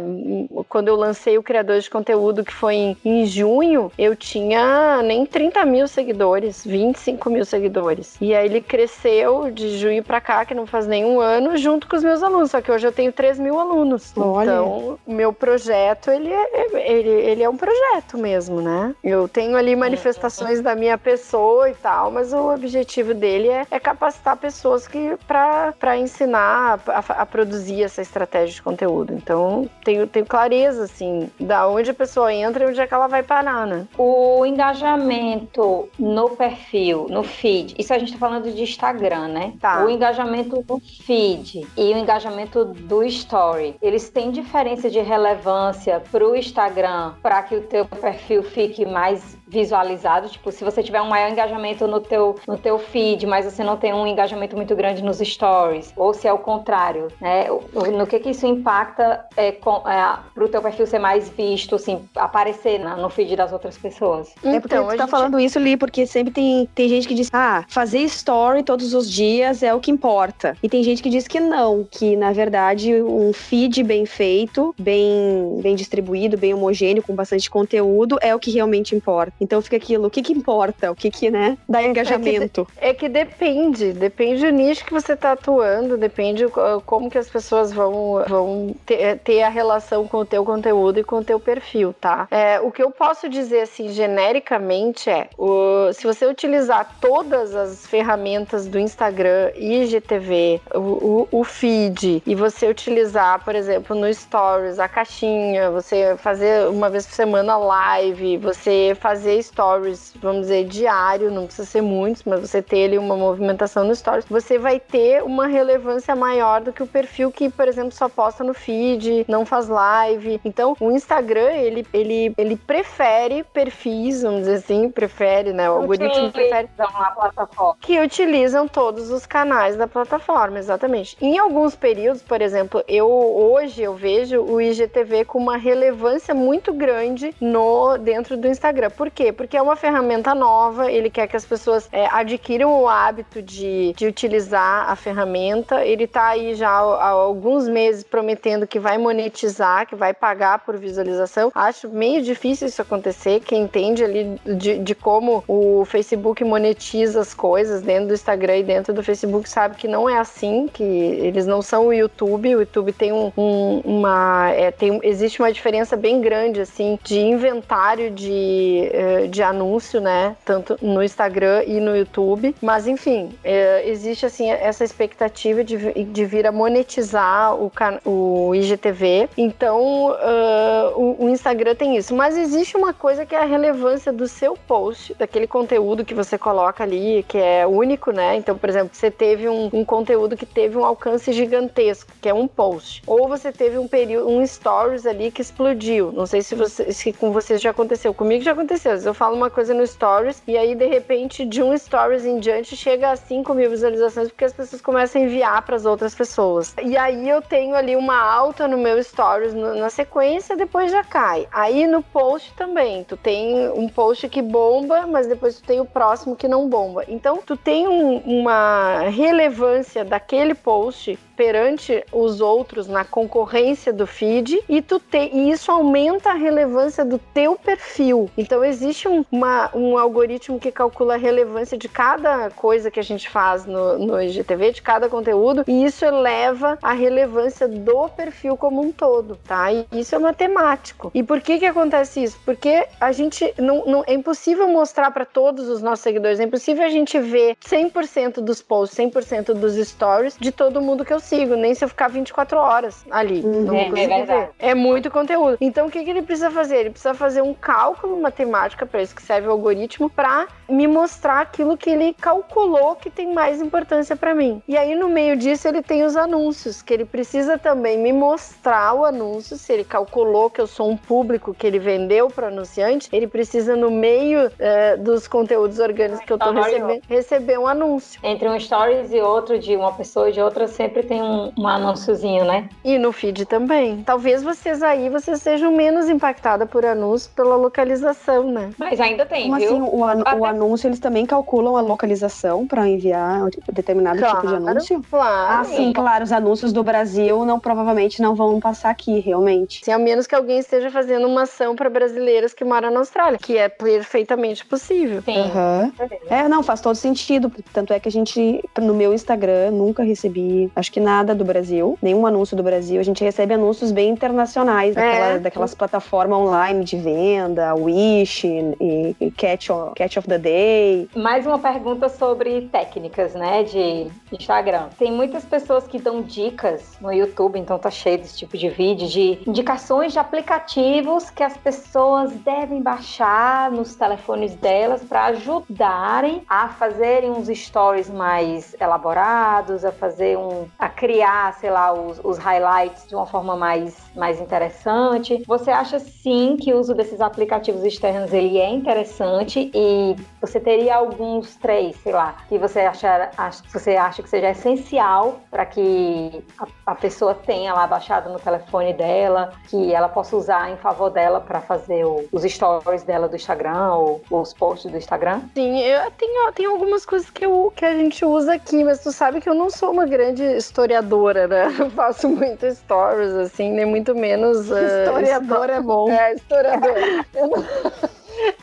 quando eu lancei o criador de conteúdo que foi em, em junho, eu tinha nem 30 mil seguidores, 25 mil seguidores. E aí ele cresceu de junho para cá, que não faz nenhum ano, junto com os meus alunos. Só que hoje eu tenho 3 mil alunos. Olha. Então, o meu projeto, ele é, ele, ele é um projeto mesmo, né? Eu tenho ali manifestações da minha pessoa e tal, mas o objetivo dele é, é capacitar pessoas que para ensinar a, a, a, produzir essa estratégia de conteúdo. Então, tenho, tenho clareza, assim, da onde a pessoa entra e onde é que ela vai parar, né? O engajamento no perfil, no feed, isso a gente tá falando de Instagram, né? Tá. O engajamento no feed e o engajamento do story, eles têm diferença de relevância pro Instagram para que o teu perfil fique mais visualizado, tipo, se você tiver um maior engajamento no teu, no teu feed, mas você não tem um engajamento muito grande nos stories, ou se é o contrário, né? No que que isso impacta é, com, é, pro teu perfil ser mais visto, assim, aparecer na, no feed das outras pessoas? Então, é porque então, tu tá gente... falando isso, Li, porque sempre tem, tem gente que diz, ah, fazer story todos os dias é o que importa. E tem gente que diz que não, que na verdade um feed bem feito, bem, bem distribuído, bem homogêneo, com bastante conteúdo, é o que realmente importa. Então fica aquilo, o que que importa? O que que, né, dá engajamento? É que, é que depende, depende do nicho que você tá atuando, depende como que as pessoas vão, vão ter, ter a relação com o teu conteúdo e com o teu perfil, tá? É, o que eu posso dizer, assim, genericamente é, o, se você utilizar todas as ferramentas do Instagram, IGTV, o, o, o feed, e você utilizar, por exemplo, no Stories, a caixinha, você fazer uma vez por semana live, você fazer fazer stories, vamos dizer, diário, não precisa ser muitos, mas você ter ali uma movimentação no stories, você vai ter uma relevância maior do que o perfil que, por exemplo, só posta no feed, não faz live. Então, o Instagram, ele, ele, ele prefere perfis, vamos dizer assim, prefere, né? O algoritmo prefere. A plataforma. Que utilizam todos os canais da plataforma, exatamente. Em alguns períodos, por exemplo, eu hoje eu vejo o IGTV com uma relevância muito grande no dentro do Instagram. Por quê? Porque é uma ferramenta nova, ele quer que as pessoas é, adquiram o hábito de, de utilizar a ferramenta. Ele está aí já há, alguns meses prometendo que vai monetizar, que vai pagar por visualização. Acho meio difícil isso acontecer. Quem entende ali de, de como o Facebook monetiza as coisas dentro do Instagram e dentro do Facebook sabe que não é assim, que eles não são o YouTube. O YouTube tem um, um uma. É, tem, existe uma diferença bem grande assim de inventário de eh, de anúncio, né? Tanto no Instagram e no YouTube. Mas, enfim, eh, existe, assim, essa expectativa de, de vir a monetizar o, o IGTV. Então, uh, o, o Instagram tem isso. Mas existe uma coisa que é a relevância do seu post, daquele conteúdo que você coloca ali, que é único, né? Então, por exemplo, você teve um, um conteúdo que teve um alcance gigantesco, que é um post. Ou você teve um período, um stories ali que explodiu. Não sei se, você, se com vocês já aconteceu. Comigo já aconteceu eu falo uma coisa no Stories e aí, de repente, de um Stories em diante, chega a 5 mil visualizações porque as pessoas começam a enviar para as outras pessoas. E aí eu tenho ali uma alta no meu Stories no, na sequência, depois já cai. Aí no post também, tu tem um post que bomba, mas depois tu tem o próximo que não bomba. Então, tu tem um, uma relevância daquele post perante os outros na concorrência do feed e tu te, e isso aumenta a relevância do teu perfil. Então existe um, uma, um algoritmo que calcula a relevância de cada coisa que a gente faz no, no IGTV, de cada conteúdo, e isso eleva a relevância do perfil como um todo, tá? E isso é matemático. E por que que acontece isso? Porque a gente não, não é impossível mostrar para todos os nossos seguidores, é impossível a gente ver 100% dos posts, 100% dos stories de todo mundo que eu sigo, nem se eu ficar 24 horas ali. Uhum. Não é, é, ver. é muito conteúdo. Então o que que ele precisa fazer? Ele precisa fazer um cálculo matemático para isso que serve o algoritmo para me mostrar aquilo que ele calculou que tem mais importância para mim. E aí no meio disso ele tem os anúncios, que ele precisa também me mostrar o anúncio, se ele calculou que eu sou um público que ele vendeu para anunciante, ele precisa no meio é, dos conteúdos orgânicos que eu tô recebendo, receber um anúncio. Entre um stories e outro de uma pessoa e de outra sempre tem um, um anúnciozinho, né? E no feed também. Talvez vocês aí vocês sejam menos impactadas por anúncio pela localização, né? Mas ainda tem, Como viu? assim, o, an Até... o anúncio eles também calculam a localização para enviar determinado claro, tipo de anúncio? Claro. Ah, sim, claro. Os anúncios do Brasil não provavelmente não vão passar aqui, realmente. Sim, a menos que alguém esteja fazendo uma ação para brasileiros que moram na Austrália, que é perfeitamente possível. Sim. Uhum. É, não, faz todo sentido. Tanto é que a gente, no meu Instagram, nunca recebi, acho que nada do Brasil, nenhum anúncio do Brasil. A gente recebe anúncios bem internacionais, é. daquela, daquelas plataformas online de venda, Wish e, e Catch, of, Catch of the Day. Mais uma pergunta sobre técnicas, né, de Instagram. Tem muitas pessoas que dão dicas no YouTube, então tá cheio desse tipo de vídeo, de indicações de aplicativos que as pessoas devem baixar nos telefones delas para ajudarem a fazerem uns stories mais elaborados, a fazer um, a criar, sei lá, os, os highlights de uma forma mais, mais interessante. Você acha sim que o uso desses aplicativos externos ele é interessante e você teria alguns três, sei lá, que você acha, você acha que seja essencial para que a, a, pessoa tenha lá baixado no telefone dela, que ela possa usar em favor dela para fazer o, os stories dela do Instagram ou, os posts do Instagram? Sim, eu tenho, tenho algumas coisas que, eu, que a gente usa aqui, mas tu sabe que eu não sou uma grande historiadora, né? Eu faço muito stories, assim, nem muito menos. Uh, historiador é bom. É, historiador. eu não...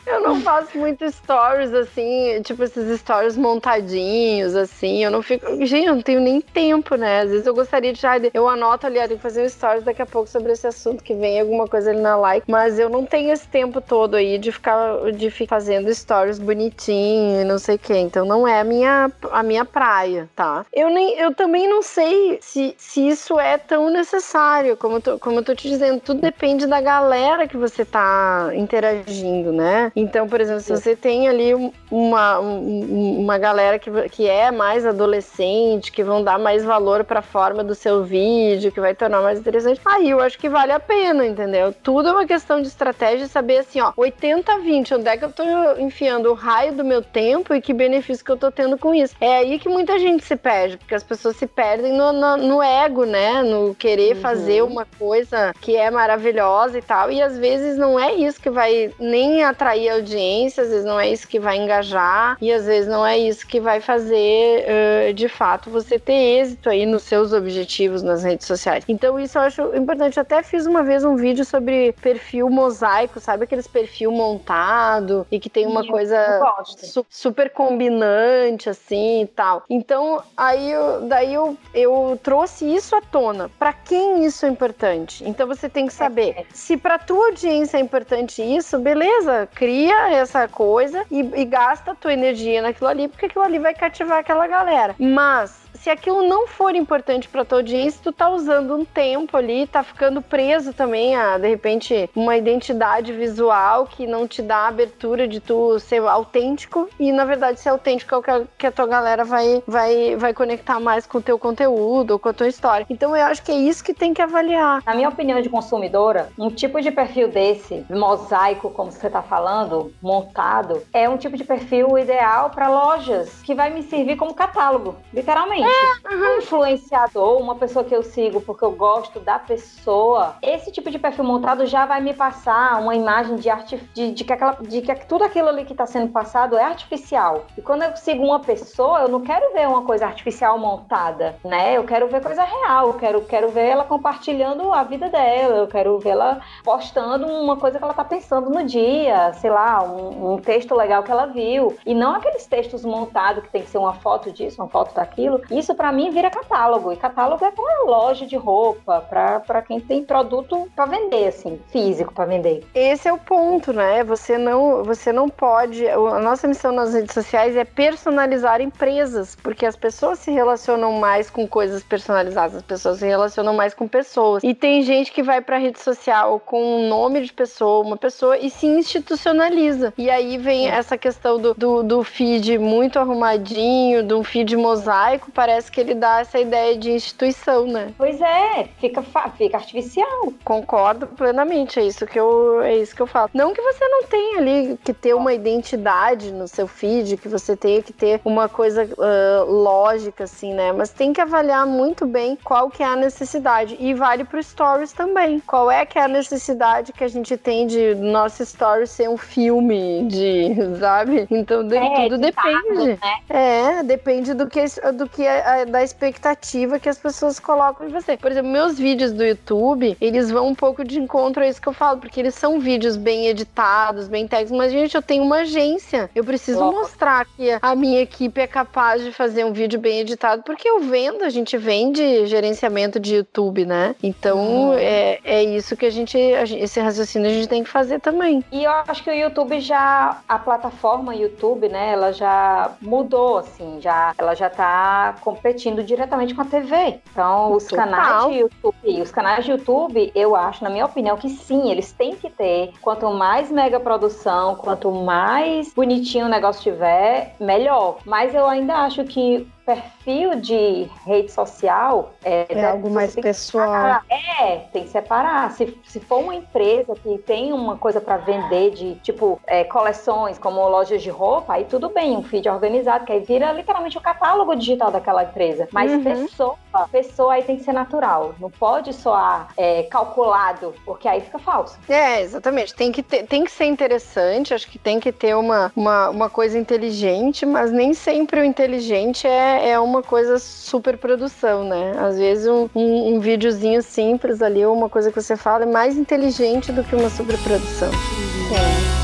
Eu não faço muito stories assim, tipo esses stories montadinhos, assim. Eu não fico. Gente, eu não tenho nem tempo, né? Às vezes eu gostaria de. Eu anoto ali, tenho que fazer um stories daqui a pouco sobre esse assunto, que vem alguma coisa ali na like. Mas eu não tenho esse tempo todo aí de ficar, de ficar fazendo stories bonitinho e não sei o que. Então não é a minha, a minha praia, tá? Eu, nem, eu também não sei se, se isso é tão necessário. Como eu, tô, como eu tô te dizendo, tudo depende da galera que você tá interagindo, né? Né? Então, por exemplo, se você tem ali uma, uma galera que, que é mais adolescente, que vão dar mais valor para a forma do seu vídeo, que vai tornar mais interessante, aí eu acho que vale a pena, entendeu? Tudo é uma questão de estratégia, saber assim, ó, 80-20, onde é que eu tô enfiando o raio do meu tempo e que benefício que eu tô tendo com isso. É aí que muita gente se perde, porque as pessoas se perdem no, no, no ego, né? No querer uhum. fazer uma coisa que é maravilhosa e tal, e às vezes não é isso que vai nem atrair audiência, às vezes não é isso que vai engajar e às vezes não é isso que vai fazer uh, de fato você ter êxito aí nos seus objetivos nas redes sociais. Então isso eu acho importante. Eu até fiz uma vez um vídeo sobre perfil mosaico, sabe aqueles perfil montado e que tem uma Sim, coisa su super combinante assim e tal. Então aí eu, daí eu, eu trouxe isso à tona. Para quem isso é importante? Então você tem que saber é. se para tua audiência é importante isso, beleza, cria essa coisa e, e gasta a tua energia naquilo ali, porque aquilo ali vai cativar aquela galera. Mas se aquilo não for importante para tua audiência, tu tá usando um tempo ali, tá ficando preso também a, de repente, uma identidade visual que não te dá a abertura de tu ser autêntico e, na verdade, ser autêntico é o que a, que a tua galera vai, vai, vai conectar mais com o teu conteúdo ou com a tua história. Então, eu acho que é isso que tem que avaliar. Na minha opinião de consumidora, um tipo de perfil desse, mosaico, como você tá falando, montado, é um tipo de perfil ideal para lojas que vai me servir como catálogo, literalmente. É, um influenciador, uma pessoa que eu sigo porque eu gosto da pessoa, esse tipo de perfil montado já vai me passar uma imagem de, arte, de, de, que, aquela, de que tudo aquilo ali que está sendo passado é artificial. E quando eu sigo uma pessoa, eu não quero ver uma coisa artificial montada, né? Eu quero ver coisa real, eu quero, quero ver ela compartilhando a vida dela, eu quero ver ela postando uma coisa que ela tá pensando no dia, sei lá, um, um texto legal que ela viu. E não aqueles textos montados que tem que ser uma foto disso, uma foto daquilo. Isso para mim vira catálogo. E catálogo é para loja de roupa, para quem tem produto para vender, assim, físico para vender. Esse é o ponto, né? Você não, você não pode. A nossa missão nas redes sociais é personalizar empresas, porque as pessoas se relacionam mais com coisas personalizadas, as pessoas se relacionam mais com pessoas. E tem gente que vai para rede social com um nome de pessoa, uma pessoa e se institucionaliza. E aí vem essa questão do, do, do feed muito arrumadinho, do feed mosaico, parece que ele dá essa ideia de instituição, né? Pois é, fica, fica artificial. Concordo plenamente, é isso que eu é isso que eu falo. Não que você não tenha ali que ter uma identidade no seu feed, que você tenha que ter uma coisa uh, lógica assim, né? Mas tem que avaliar muito bem qual que é a necessidade e vale para stories também. Qual é que é a necessidade que a gente tem de nosso story ser um filme de, sabe? Então de, é, tudo depende. né? É, depende do que do que da expectativa que as pessoas colocam em você. Por exemplo, meus vídeos do YouTube, eles vão um pouco de encontro a isso que eu falo, porque eles são vídeos bem editados, bem técnicos, mas gente, eu tenho uma agência. Eu preciso mostrar que a minha equipe é capaz de fazer um vídeo bem editado, porque eu vendo, a gente vende gerenciamento de YouTube, né? Então, uhum. é, é isso que a gente, esse raciocínio a gente tem que fazer também. E eu acho que o YouTube já, a plataforma YouTube, né, ela já mudou, assim, já, ela já tá competindo diretamente com a TV. Então, os Total. canais de YouTube, os canais de YouTube, eu acho, na minha opinião, que sim, eles têm que ter, quanto mais mega produção, quanto mais bonitinho o negócio tiver, melhor. Mas eu ainda acho que perfil de rede social é, é algo mais pessoal. É, tem que separar. Se, se for uma empresa que tem uma coisa para vender de tipo é, coleções, como lojas de roupa, aí tudo bem, um feed organizado, que aí vira literalmente o catálogo digital daquela empresa. Mas uhum. pessoa, pessoa aí tem que ser natural. Não pode soar é, calculado, porque aí fica falso. É, exatamente. Tem que, ter, tem que ser interessante, acho que tem que ter uma, uma, uma coisa inteligente, mas nem sempre o inteligente é é, uma coisa super produção, né? Às vezes um, um, um videozinho simples ali, ou uma coisa que você fala, é mais inteligente do que uma superprodução. Sim. estamos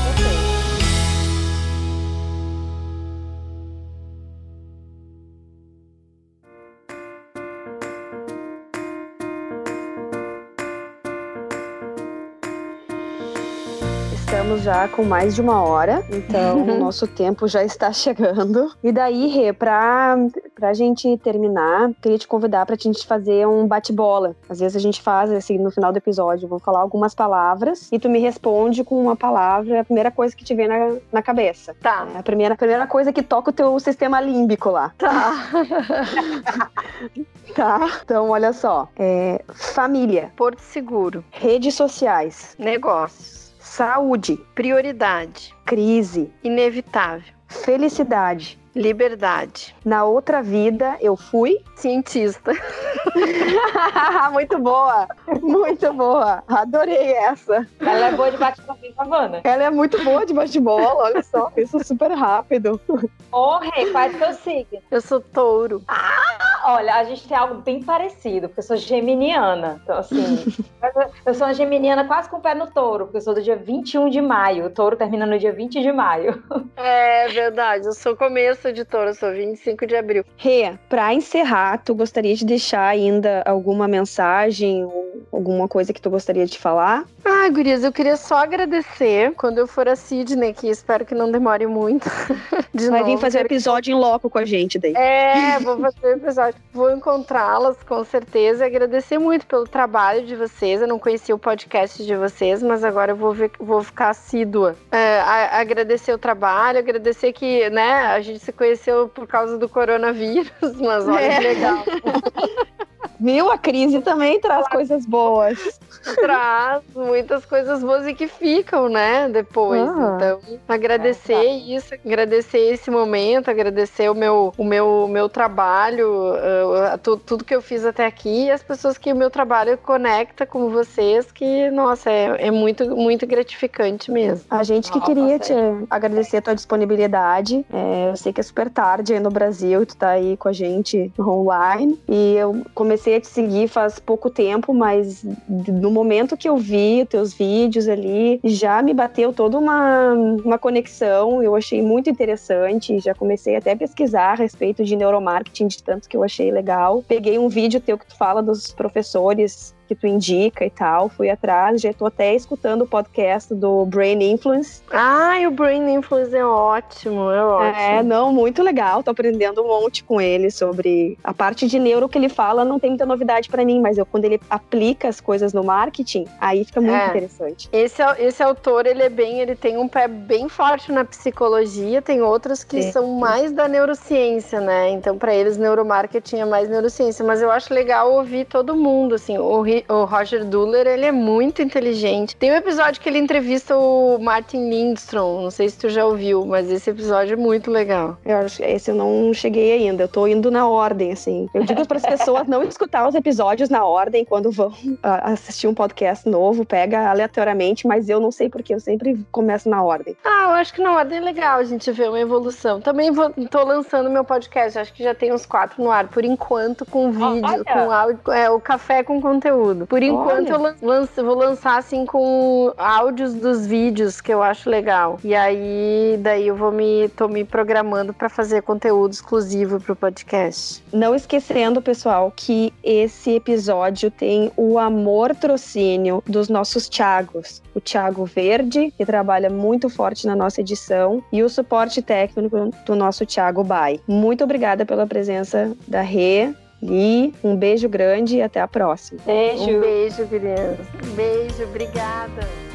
já com mais de uma hora, então o nosso tempo já está chegando. E daí, Rê, pra, pra gente terminar, queria te convidar pra gente fazer um bate-bola. Às vezes a gente faz, assim, no final do episódio, vou falar algumas palavras e tu me responde com uma palavra, a primeira coisa que te vem na, na cabeça. Tá. É a primeira, a primeira coisa que toca o teu sistema límbico lá. Tá. tá. Então, olha só. É, família. Porto Seguro. Redes sociais. Negócios. Saúde. Prioridade. Crise. Inevitável. Felicidade. Liberdade. Na outra vida, eu fui cientista. muito boa, muito boa. Adorei essa. Ela é boa de bate-bola, Savana. Ela é muito boa de bate-bola, olha só, isso super rápido. Ô, Rei, qual é teu signo? Eu sou touro. Ah, olha, a gente tem algo bem parecido, porque eu sou geminiana. Então, assim, eu sou uma geminiana quase com o pé no touro, porque eu sou do dia 21 de maio. O touro termina no dia 20 de maio. É verdade, eu sou começo sou de touro, sou 25 de abril. Rê, pra encerrar, tu gostaria de deixar ainda alguma mensagem ou alguma coisa que tu gostaria de falar? Ah, gurias, eu queria só agradecer quando eu for a Sidney, que espero que não demore muito. De Vai novo, vir fazer um episódio em loco com a gente daí. É, vou fazer um episódio. Vou encontrá-las, com certeza, e agradecer muito pelo trabalho de vocês. Eu não conhecia o podcast de vocês, mas agora eu vou, ver, vou ficar assídua. É, a, agradecer o trabalho, agradecer que, né, a gente se conheceu por causa do coronavírus, mas olha é. que legal. Viu? A crise também traz coisas boas. Traz muitas coisas boas e que ficam, né? Depois. Ah. Então, agradecer É, isso, agradecer esse momento, agradecer o meu, o meu, meu trabalho, uh, tu- tudo que eu fiz até aqui e as pessoas que o meu trabalho conecta com vocês, que, nossa, é, é muito, muito gratificante mesmo. A gente que Ó, queria te passei. agradecer a tua disponibilidade. É, eu sei que é super tarde aí no Brasil, tu tá aí com a gente online. E eu comecei a te seguir faz pouco tempo, mas no momento que eu vi teus vídeos ali, já me bateu toda uma, uma conexão. Eu achei muito interessante. Já comecei até a pesquisar a respeito de neuromarketing, de tanto que eu achei legal. Peguei um vídeo teu que tu fala dos professores que tu indica e tal, fui atrás, já tô até escutando o podcast do Brain Influence. Ai, o Brain Influence é ótimo, é ótimo. É, não, muito legal, tô aprendendo um monte com ele sobre a parte de neuro que ele fala, não tem muita novidade pra mim, mas eu, quando ele aplica as coisas no marketing, aí fica muito É. interessante. Esse, esse autor, ele é bem, ele tem um pé bem forte na psicologia, tem outros que Sim. são mais da neurociência, né? Então, para eles, neuromarketing é mais neurociência. Mas eu acho legal ouvir todo mundo, assim. O, Roger Duller, ele é muito inteligente. Tem um episódio que ele entrevista o Martin Lindstrom, não sei se tu já ouviu, mas esse episódio é muito legal. Eu acho que esse eu não cheguei ainda, eu tô indo na ordem, assim. Eu digo para as pessoas não escutar os episódios na ordem quando vão ah, assistir um podcast novo, pega aleatoriamente, mas eu não sei porque eu sempre começo na ordem. Ah, eu acho que na ordem é legal a gente ver uma evolução. Também vou, tô lançando meu podcast, acho que já tem uns quatro no ar, por enquanto, com vídeo, olha! com áudio, é, o café com conteúdo. Por enquanto, Olha! eu lanço- vou lançar assim com áudios dos vídeos, que eu acho legal. E aí, daí eu vou me, tô me programando para fazer conteúdo exclusivo pro podcast. Não esquecendo, pessoal, que esse episódio tem o amor trocínio dos nossos Thiagos. O Thiago Verde, que trabalha muito forte na nossa edição, e o suporte técnico do nosso Thiago Bai. Muito obrigada pela presença da Rê. Li, um beijo grande e até a próxima. Beijo. Um beijo, criança. Beijo, obrigada.